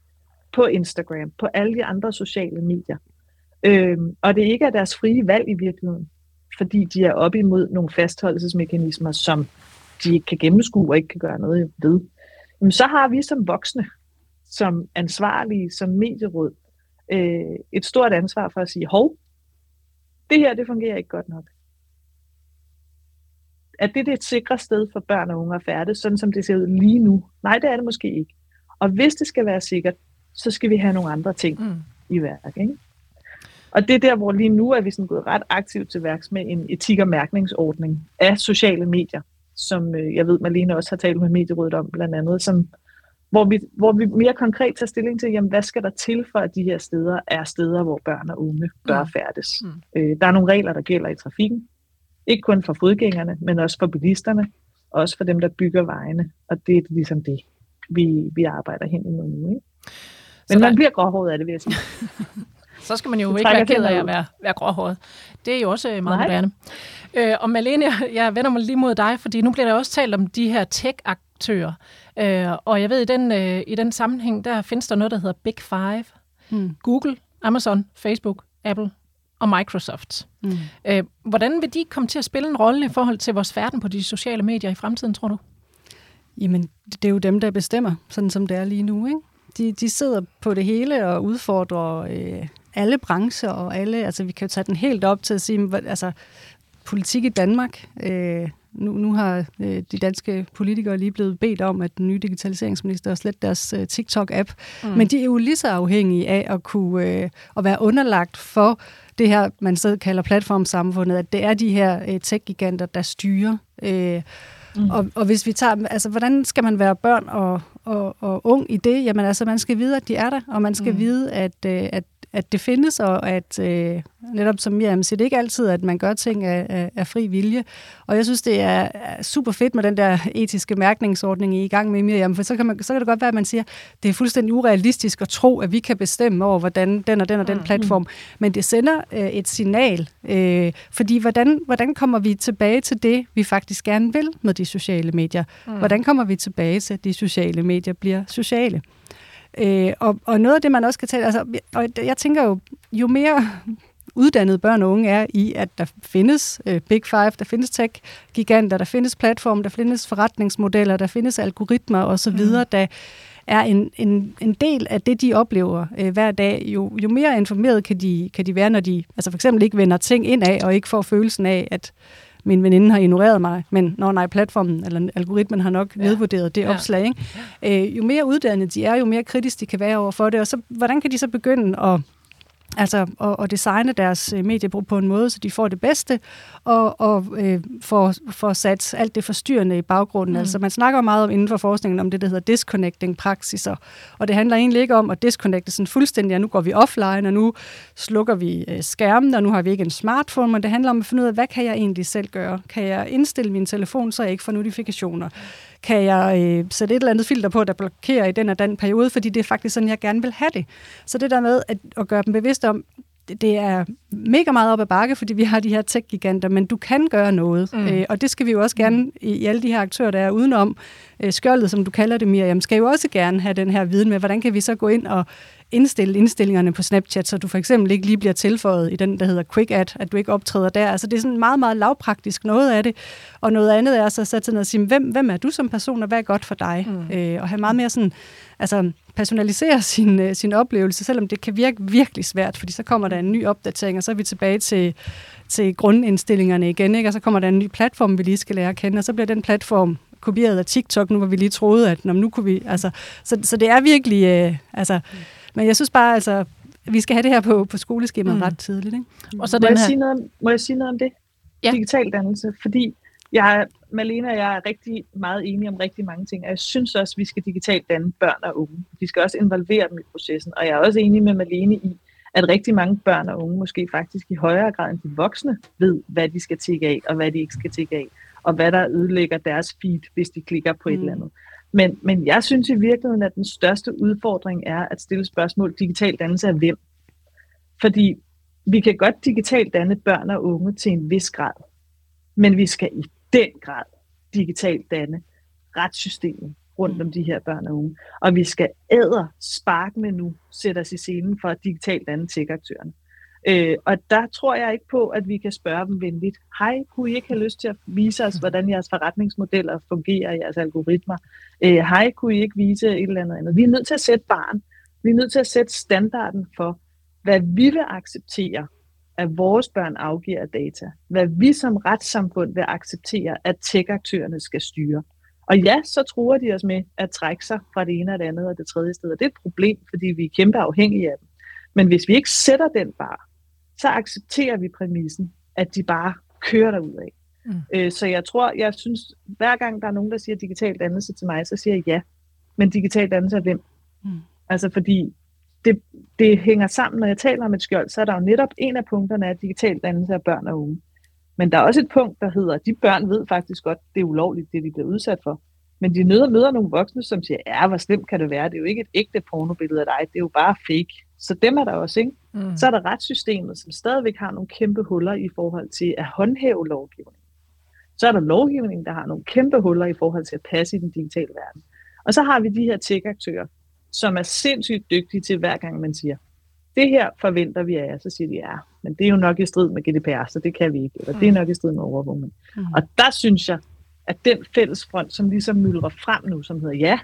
på Instagram, på alle de andre sociale medier, øhm, og det ikke er deres frie valg i virkeligheden, fordi de er op imod nogle fastholdelsesmekanismer, som de ikke kan gennemskue og ikke kan gøre noget ved, jamen så har vi som voksne, som ansvarlige, som medieråd, øh, et stort ansvar for at sige, hov, det her, det fungerer ikke godt nok. Er det det et sikre sted for børn og unge at færdes, sådan som det ser ud lige nu? Nej, det er det måske ikke. Og hvis det skal være sikkert, så skal vi have nogle andre ting mm. i værk. Ikke? Og det er der, hvor lige nu er vi sådan gået ret aktivt til værks med en etik- og mærkningsordning af sociale medier, som øh, jeg ved, Malene også har talt med Medierådet om blandt andet, som, hvor, vi, hvor vi mere konkret tager stilling til, jamen, hvad skal der til for, at de her steder er steder, hvor børn og unge bør mm. færdes. Mm. Øh, der er nogle regler, der gælder i trafikken, ikke kun for fodgængerne, men også for bilisterne, og også for dem, der bygger vejene. Og det er ligesom det, vi, vi arbejder hen imod nu. Ikke? Men Så man bliver gråhåret af det, vil jeg sige. Så skal man jo ikke være ked af at være, være gråhåret. Det er jo også øh, meget Nej. moderne. Øh, og Malene, jeg, jeg vender mig lige mod dig, fordi nu bliver der også talt om de her tech-aktører. Øh, og jeg ved, i den, øh, i den sammenhæng, der findes der noget, der hedder Big Five. Hmm. Google, Amazon, Facebook, Apple og Microsoft. Mm. Øh, hvordan vil de komme til at spille en rolle i forhold til vores færden på de sociale medier i fremtiden, tror du? Jamen, det er jo dem, der bestemmer, sådan som det er lige nu. Ikke? De, de sidder på det hele og udfordrer øh, alle brancher og alle, altså vi kan jo tage den helt op til at sige, altså politik i Danmark, øh, nu, nu har øh, de danske politikere lige blevet bedt om, at den nye digitaliseringsminister slet deres øh, TikTok-app, mm. men de er jo lige så afhængige af at kunne øh, at være underlagt for det her, man så kalder platformsamfundet, at det er de her øh, tech-giganter, der styrer. Øh, mm. og, og hvis vi tager, altså hvordan skal man være børn og, og, og ung i det? Jamen altså, man skal vide, at de er der, og man skal mm. vide, at, øh, at at det findes, og at øh, netop som Miriam siger, det er ikke altid, at man gør ting af, af, af fri vilje. Og jeg synes, det er super fedt med den der etiske mærkningsordning i gang med Miriam, for så kan, man, så kan det godt være, at man siger, det er fuldstændig urealistisk at tro, at vi kan bestemme over, hvordan den og den og den mm. platform, men det sender øh, et signal, øh, fordi hvordan, hvordan kommer vi tilbage til det, vi faktisk gerne vil med de sociale medier? Mm. Hvordan kommer vi tilbage til, at de sociale medier bliver sociale? Øh, og, og noget af det, man også kan tale, altså, og jeg tænker jo, jo mere uddannede børn og unge er i, at der findes øh, Big Five, der findes tech-giganter, der findes platforme, der findes forretningsmodeller, der findes algoritmer osv., mm. der er en, en, en del af det, de oplever øh, hver dag. Jo, jo mere informeret kan de, kan de være, når de altså for eksempel ikke vender ting ind af, og ikke får følelsen af, at min veninde har ignoreret mig, men når nej, platformen eller algoritmen har nok ja. nedvurderet det ja. opslag. Ikke? Øh, jo mere uddannet de er, jo mere kritisk de kan være over for det, og så, hvordan kan de så begynde at Altså at, at designe deres øh, mediebrug på en måde, så de får det bedste, og, og øh, får, får sat alt det forstyrrende i baggrunden. Mm. Altså man snakker meget om inden for forskningen om det, der hedder disconnecting praksiser, og det handler egentlig ikke om at disconnecte sådan fuldstændig, at nu går vi offline, og nu slukker vi øh, skærmen, og nu har vi ikke en smartphone, men det handler om at finde ud af, hvad kan jeg egentlig selv gøre? Kan jeg indstille min telefon, så jeg ikke får notifikationer? Kan jeg øh, sætte et eller andet filter på, der blokerer i den og den periode, fordi det er faktisk sådan, jeg gerne vil have det. Så det der med at, at gøre dem bevidst om, det er mega meget op ad bakke, fordi vi har de her tech-giganter, men du kan gøre noget. Mm. Øh, og det skal vi jo også gerne, i, i alle de her aktører, der er udenom, øh, skjoldet, som du kalder det, Miriam, skal jo også gerne have den her viden med, hvordan kan vi så gå ind og indstille indstillingerne på Snapchat, så du for eksempel ikke lige bliver tilføjet i den, der hedder Quick Ad, at du ikke optræder der. Altså det er sådan meget, meget lavpraktisk noget af det. Og noget andet er så at sætte sig ned og sige, hvem, hvem er du som person, og hvad er godt for dig? Mm. Øh, og have meget mere sådan, altså personalisere sin, øh, sin oplevelse, selvom det kan virke virkelig svært, fordi så kommer der en ny opdatering, og så er vi tilbage til, til grundindstillingerne igen, ikke? og så kommer der en ny platform, vi lige skal lære at kende, og så bliver den platform kopieret af TikTok, nu hvor vi lige troede, at når nu kunne vi... Altså, så, så det er virkelig... Øh, altså, men jeg synes bare, altså, vi skal have det her på, på skoleskemaet mm. ret tidligt. Ikke? Og så må, den jeg her... sige noget, må jeg sige noget om det? Ja. Digital dannelse. Fordi jeg, Malene og jeg er rigtig meget enige om rigtig mange ting, og jeg synes også, at vi skal digitalt danne børn og unge. Vi skal også involvere dem i processen, og jeg er også enig med Malene i, at rigtig mange børn og unge måske faktisk i højere grad end de voksne ved, hvad de skal tække af, og hvad de ikke skal tække af, og hvad der ødelægger deres feed, hvis de klikker på mm. et eller andet. Men, men jeg synes i virkeligheden, at den største udfordring er at stille spørgsmål digital dannelse af hvem. Fordi vi kan godt digitalt danne børn og unge til en vis grad, men vi skal i den grad digitalt danne retssystemet rundt mm. om de her børn og unge. Og vi skal æder spark med nu sætte os i scenen for digitalt danne tech-aktørerne. Øh, og der tror jeg ikke på, at vi kan spørge dem venligt. Hej, kunne I ikke have lyst til at vise os, hvordan jeres forretningsmodeller fungerer, jeres algoritmer? Øh, hej, kunne I ikke vise et eller andet andet? Vi er nødt til at sætte barn. Vi er nødt til at sætte standarden for, hvad vi vil acceptere, at vores børn afgiver data. Hvad vi som retssamfund vil acceptere, at tech-aktørerne skal styre. Og ja, så tror de os med at trække sig fra det ene og det andet og det tredje sted. Og det er et problem, fordi vi er kæmpe afhængige af dem. Men hvis vi ikke sætter den bar, så accepterer vi præmissen, at de bare kører derud af. Mm. Øh, så jeg tror, jeg synes, hver gang der er nogen, der siger digital dannelse til mig, så siger jeg ja. Men digital dannelse er hvem? Mm. Altså fordi det, det hænger sammen, når jeg taler om et skjold, så er der jo netop en af punkterne af digital dannelse af børn og unge. Men der er også et punkt, der hedder, at de børn ved faktisk godt, det er ulovligt, det de bliver udsat for. Men de møder, møder nogle voksne, som siger, ja, hvor slemt kan det være? Det er jo ikke et ægte pornobillede af dig, det er jo bare fake. Så dem er der også, ikke? Mm. Så er der retssystemet, som stadigvæk har nogle kæmpe huller i forhold til at håndhæve lovgivning. Så er der lovgivning, der har nogle kæmpe huller i forhold til at passe i den digitale verden. Og så har vi de her tech-aktører, som er sindssygt dygtige til hver gang man siger, det her forventer vi af jer, så siger de, ja, men det er jo nok i strid med GDPR, så det kan vi ikke, eller mm. det er mm. nok i strid med overvågning. Mm. Og der synes jeg, at den fælles front, som ligesom myldrer frem nu, som hedder, ja,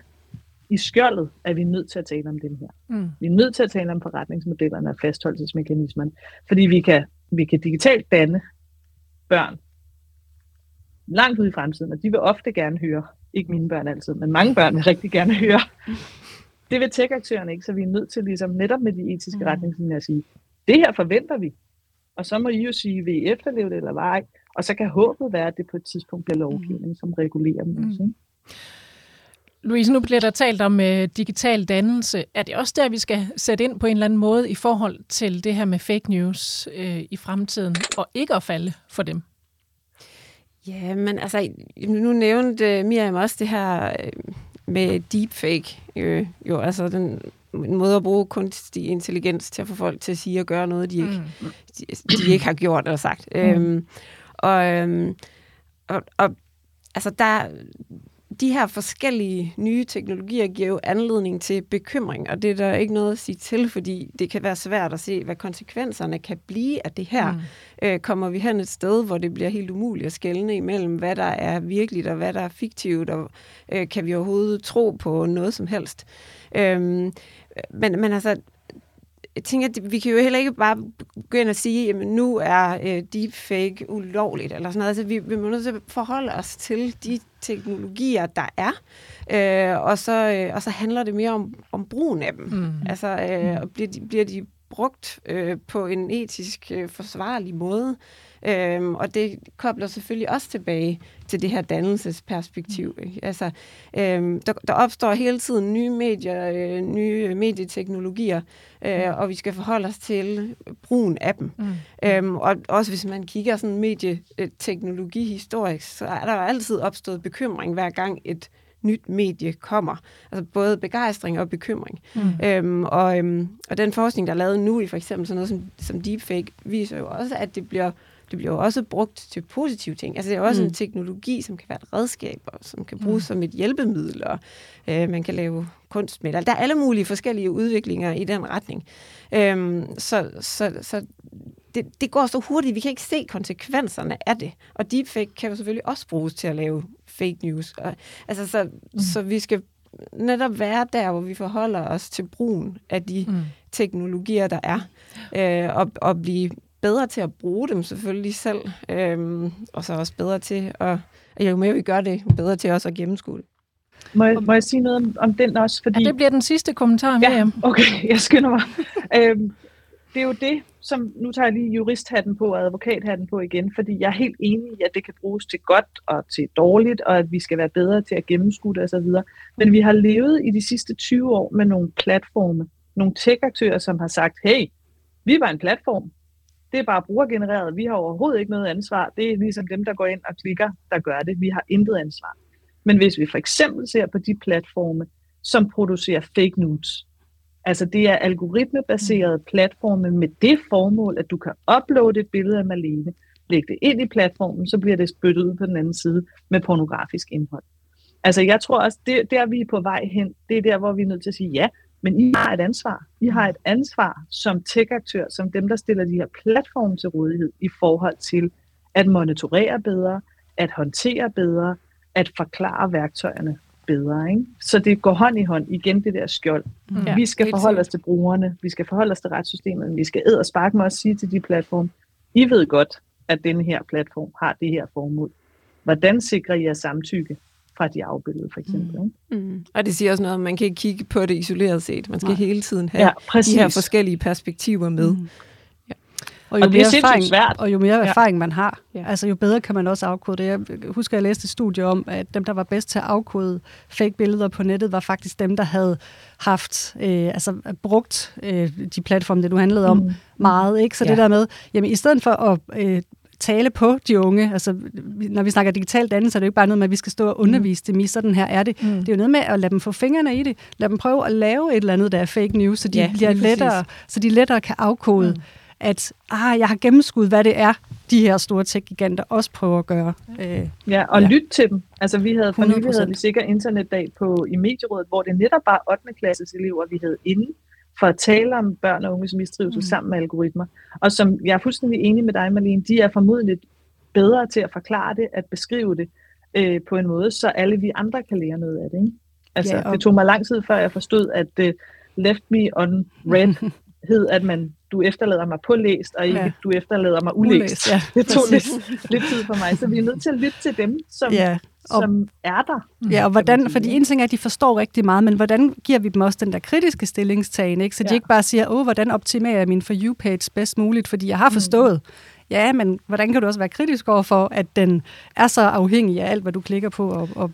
i skjoldet er vi nødt til at tale om den her. Mm. Vi er nødt til at tale om forretningsmodellerne og fastholdelsesmekanismerne, fordi vi kan, vi kan digitalt danne børn langt ud i fremtiden, og de vil ofte gerne høre, ikke mine børn altid, men mange børn vil rigtig gerne høre, det vil tech-aktørerne ikke, så vi er nødt til ligesom netop med de etiske mm. retningslinjer at sige, det her forventer vi, og så må I jo sige, vil I efterleve det eller ej, og så kan håbet være, at det på et tidspunkt bliver lovgivning, mm. som regulerer dem mm. også. Ikke? Louise, nu bliver der talt om uh, digital dannelse. Er det også der, vi skal sætte ind på en eller anden måde i forhold til det her med fake news uh, i fremtiden, og ikke at falde for dem? Ja, men altså, nu nævnte Miriam også det her med deepfake, øh, jo, altså den en måde at bruge kunstig intelligens til at få folk til at sige og gøre noget, de ikke, mm. de, de ikke har gjort eller sagt. Mm. Øhm, og, øhm, og, og altså der, de her forskellige nye teknologier giver jo anledning til bekymring, og det er der ikke noget at sige til, fordi det kan være svært at se, hvad konsekvenserne kan blive af det her. Mm. Øh, kommer vi hen et sted, hvor det bliver helt umuligt at skelne imellem, hvad der er virkeligt og hvad der er fiktivt, og øh, kan vi overhovedet tro på noget som helst? Øh, men, men altså, jeg tænker, at vi kan jo heller ikke bare ind og sige, at nu er øh, deepfake ulovligt, eller sådan noget. Altså, vi, vi må nødt til at forholde os til de teknologier, der er, øh, og, så, øh, og så handler det mere om, om brugen af dem. Mm. Altså, øh, og bliver de, bliver de brugt øh, på en etisk øh, forsvarlig måde? Øhm, og det kobler selvfølgelig også tilbage til det her dannelsesperspektiv. Mm. Ikke? Altså, øhm, der, der opstår hele tiden nye medier, øh, nye medieteknologier, øh, mm. og vi skal forholde os til brugen af dem. Mm. Øhm, og også hvis man kigger sådan medieteknologi historisk, så er der jo altid opstået bekymring hver gang et nyt medie kommer. Altså både begejstring og bekymring. Mm. Øhm, og, øhm, og den forskning, der er lavet nu i for eksempel sådan noget som, som deepfake, viser jo også, at det bliver det bliver jo også brugt til positive ting. Altså det er også mm. en teknologi, som kan være et redskab, og som kan bruges mm. som et hjælpemiddel, og øh, man kan lave kunst med det. Der er alle mulige forskellige udviklinger i den retning. Øhm, så så, så det, det går så hurtigt, vi kan ikke se konsekvenserne af det. Og deepfake kan jo selvfølgelig også bruges til at lave fake news. Og, altså, så, mm. så vi skal netop være der, hvor vi forholder os til brugen af de mm. teknologier, der er, øh, og, og blive bedre til at bruge dem selvfølgelig selv, øhm, og så også bedre til at, jo mere vi gør det, jo bedre til os at gennemskue det. Må jeg, må jeg sige noget om, om den også? Fordi, Ja, det bliver den sidste kommentar, Ja, Miriam. okay, jeg skynder mig. øhm, det er jo det, som nu tager jeg lige juristhatten på og advokathatten på igen, fordi jeg er helt enig i, at det kan bruges til godt og til dårligt, og at vi skal være bedre til at gennemskue det osv. Men vi har levet i de sidste 20 år med nogle platforme, nogle tech-aktører, som har sagt, hey, vi var en platform. Det er bare brugergenereret. Vi har overhovedet ikke noget ansvar. Det er ligesom dem, der går ind og klikker, der gør det. Vi har intet ansvar. Men hvis vi for eksempel ser på de platforme, som producerer fake news, altså det er algoritmebaserede platforme med det formål, at du kan uploade et billede af Malene, lægge det ind i platformen, så bliver det spyttet ud på den anden side med pornografisk indhold. Altså jeg tror også, det, der vi er på vej hen, det er der, hvor vi er nødt til at sige ja, men I har et ansvar. I har et ansvar som tech-aktør, som dem, der stiller de her platforme til rådighed i forhold til at monitorere bedre, at håndtere bedre, at forklare værktøjerne bedre. Ikke? Så det går hånd i hånd igen, det der skjold. Ja, Ja, vi skal forholde os til brugerne, vi skal forholde os til retssystemet, men vi skal æd og sparke med også sige til de platforme, I ved godt, at denne her platform har det her formål. Hvordan sikrer I jer samtykke fra de afbildede, for eksempel? Mm. Mm. Og det siger også noget, om man kan ikke kigge på det isoleret set. Man skal Nej. hele tiden have Ja, de her forskellige perspektiver med. Mm. Og Og jo, det er mere erfaring, svært. og jo mere Ja. erfaring man har, Ja. altså jo bedre kan man også afkode det. Jeg husker, jeg læste et studie om, at dem, der var bedst til at afkode fake billeder på nettet, var faktisk dem, der havde haft, øh, altså brugt øh, de platforme, det du handlede om, Mm. meget. Ikke? Så Ja. det der med, jamen i stedet for at øh, tale på de unge, altså når vi snakker digital dannelse, er det jo ikke bare noget med, at vi skal stå og undervise dem i, sådan her er det. Mm. Det er jo noget med at lade dem få fingrene i det, lade dem prøve at lave et eller andet, der er fake news, så de, Ja, bliver præcis. lettere, så de lettere kan afkode, mm. At ah, jeg har gennemskudt, hvad det er, de her store tech-giganter også prøver at gøre. Øh, Ja, og Ja. lyt til dem. Altså vi havde for nylig 100%. havde vi sikker internetdag på i medierådet, hvor det netop var 8. klasses elever, vi havde inde for at tale om børn og unges mistrivsel Mm. mm. sammen med algoritmer. Og som jeg er fuldstændig enig med dig, Marlene, de er formodentlig bedre til at forklare det, at beskrive det øh, på en måde, så alle vi andre kan lære noget af det. Ikke? Altså, ja, og- Det tog mig lang tid, før jeg forstod, at øh, left me on red hed, at man, du efterlader mig på læst, og ikke Ja. du efterlader mig ulæst. Ulæst, ja, det tog lidt, lidt tid for mig, så vi er nødt til at lytte til dem, som, ja, og- som er der. Ja, og hvordan, fordi en ting er, at de forstår rigtig meget, men hvordan giver vi dem også den der kritiske stillingstagen, ikke? så de Ja. ikke bare siger, åh, hvordan optimerer jeg min For You-page bedst muligt, fordi jeg har forstået. Ja, men hvordan kan du også være kritisk over for, at den er så afhængig af alt, hvad du klikker på og, og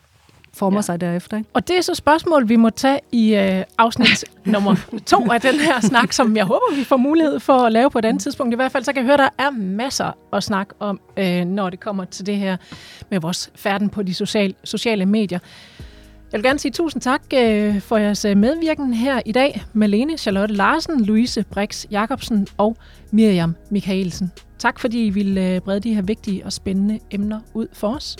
former ja. Sig derefter? Ikke? Og det er så spørgsmål, vi må tage i øh, afsnit nummer to af den her snak, som jeg håber, vi får mulighed for at lave på et andet tidspunkt. I hvert fald så kan jeg høre, der er masser at snakke om, øh, når det kommer til det her med vores færden på de sociale, sociale medier. Jeg vil gerne sige tusind tak øh, for jeres øh, medvirken her i dag. Malene Charlotte Larsen, Louise Brix Jacobsen og Miriam Michaelsen. Tak fordi I ville øh, brede de her vigtige og spændende emner ud for os.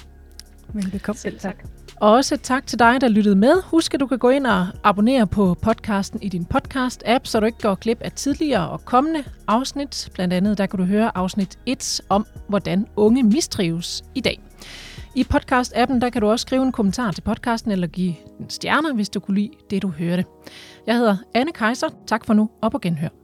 Velbekomme. Selv tak. Og også tak til dig, der lyttede med. Husk, at du kan gå ind og abonnere på podcasten i din podcast-app, så du ikke går glip af tidligere og kommende afsnit. Blandt andet, der kan du høre afsnit 1 om, hvordan unge mistrives i dag. I podcast-appen, der kan du også skrive en kommentar til podcasten eller give en stjerner, hvis du kunne lide det, du hørte. Jeg hedder Anne Kejser. Tak for nu, Op og genhør.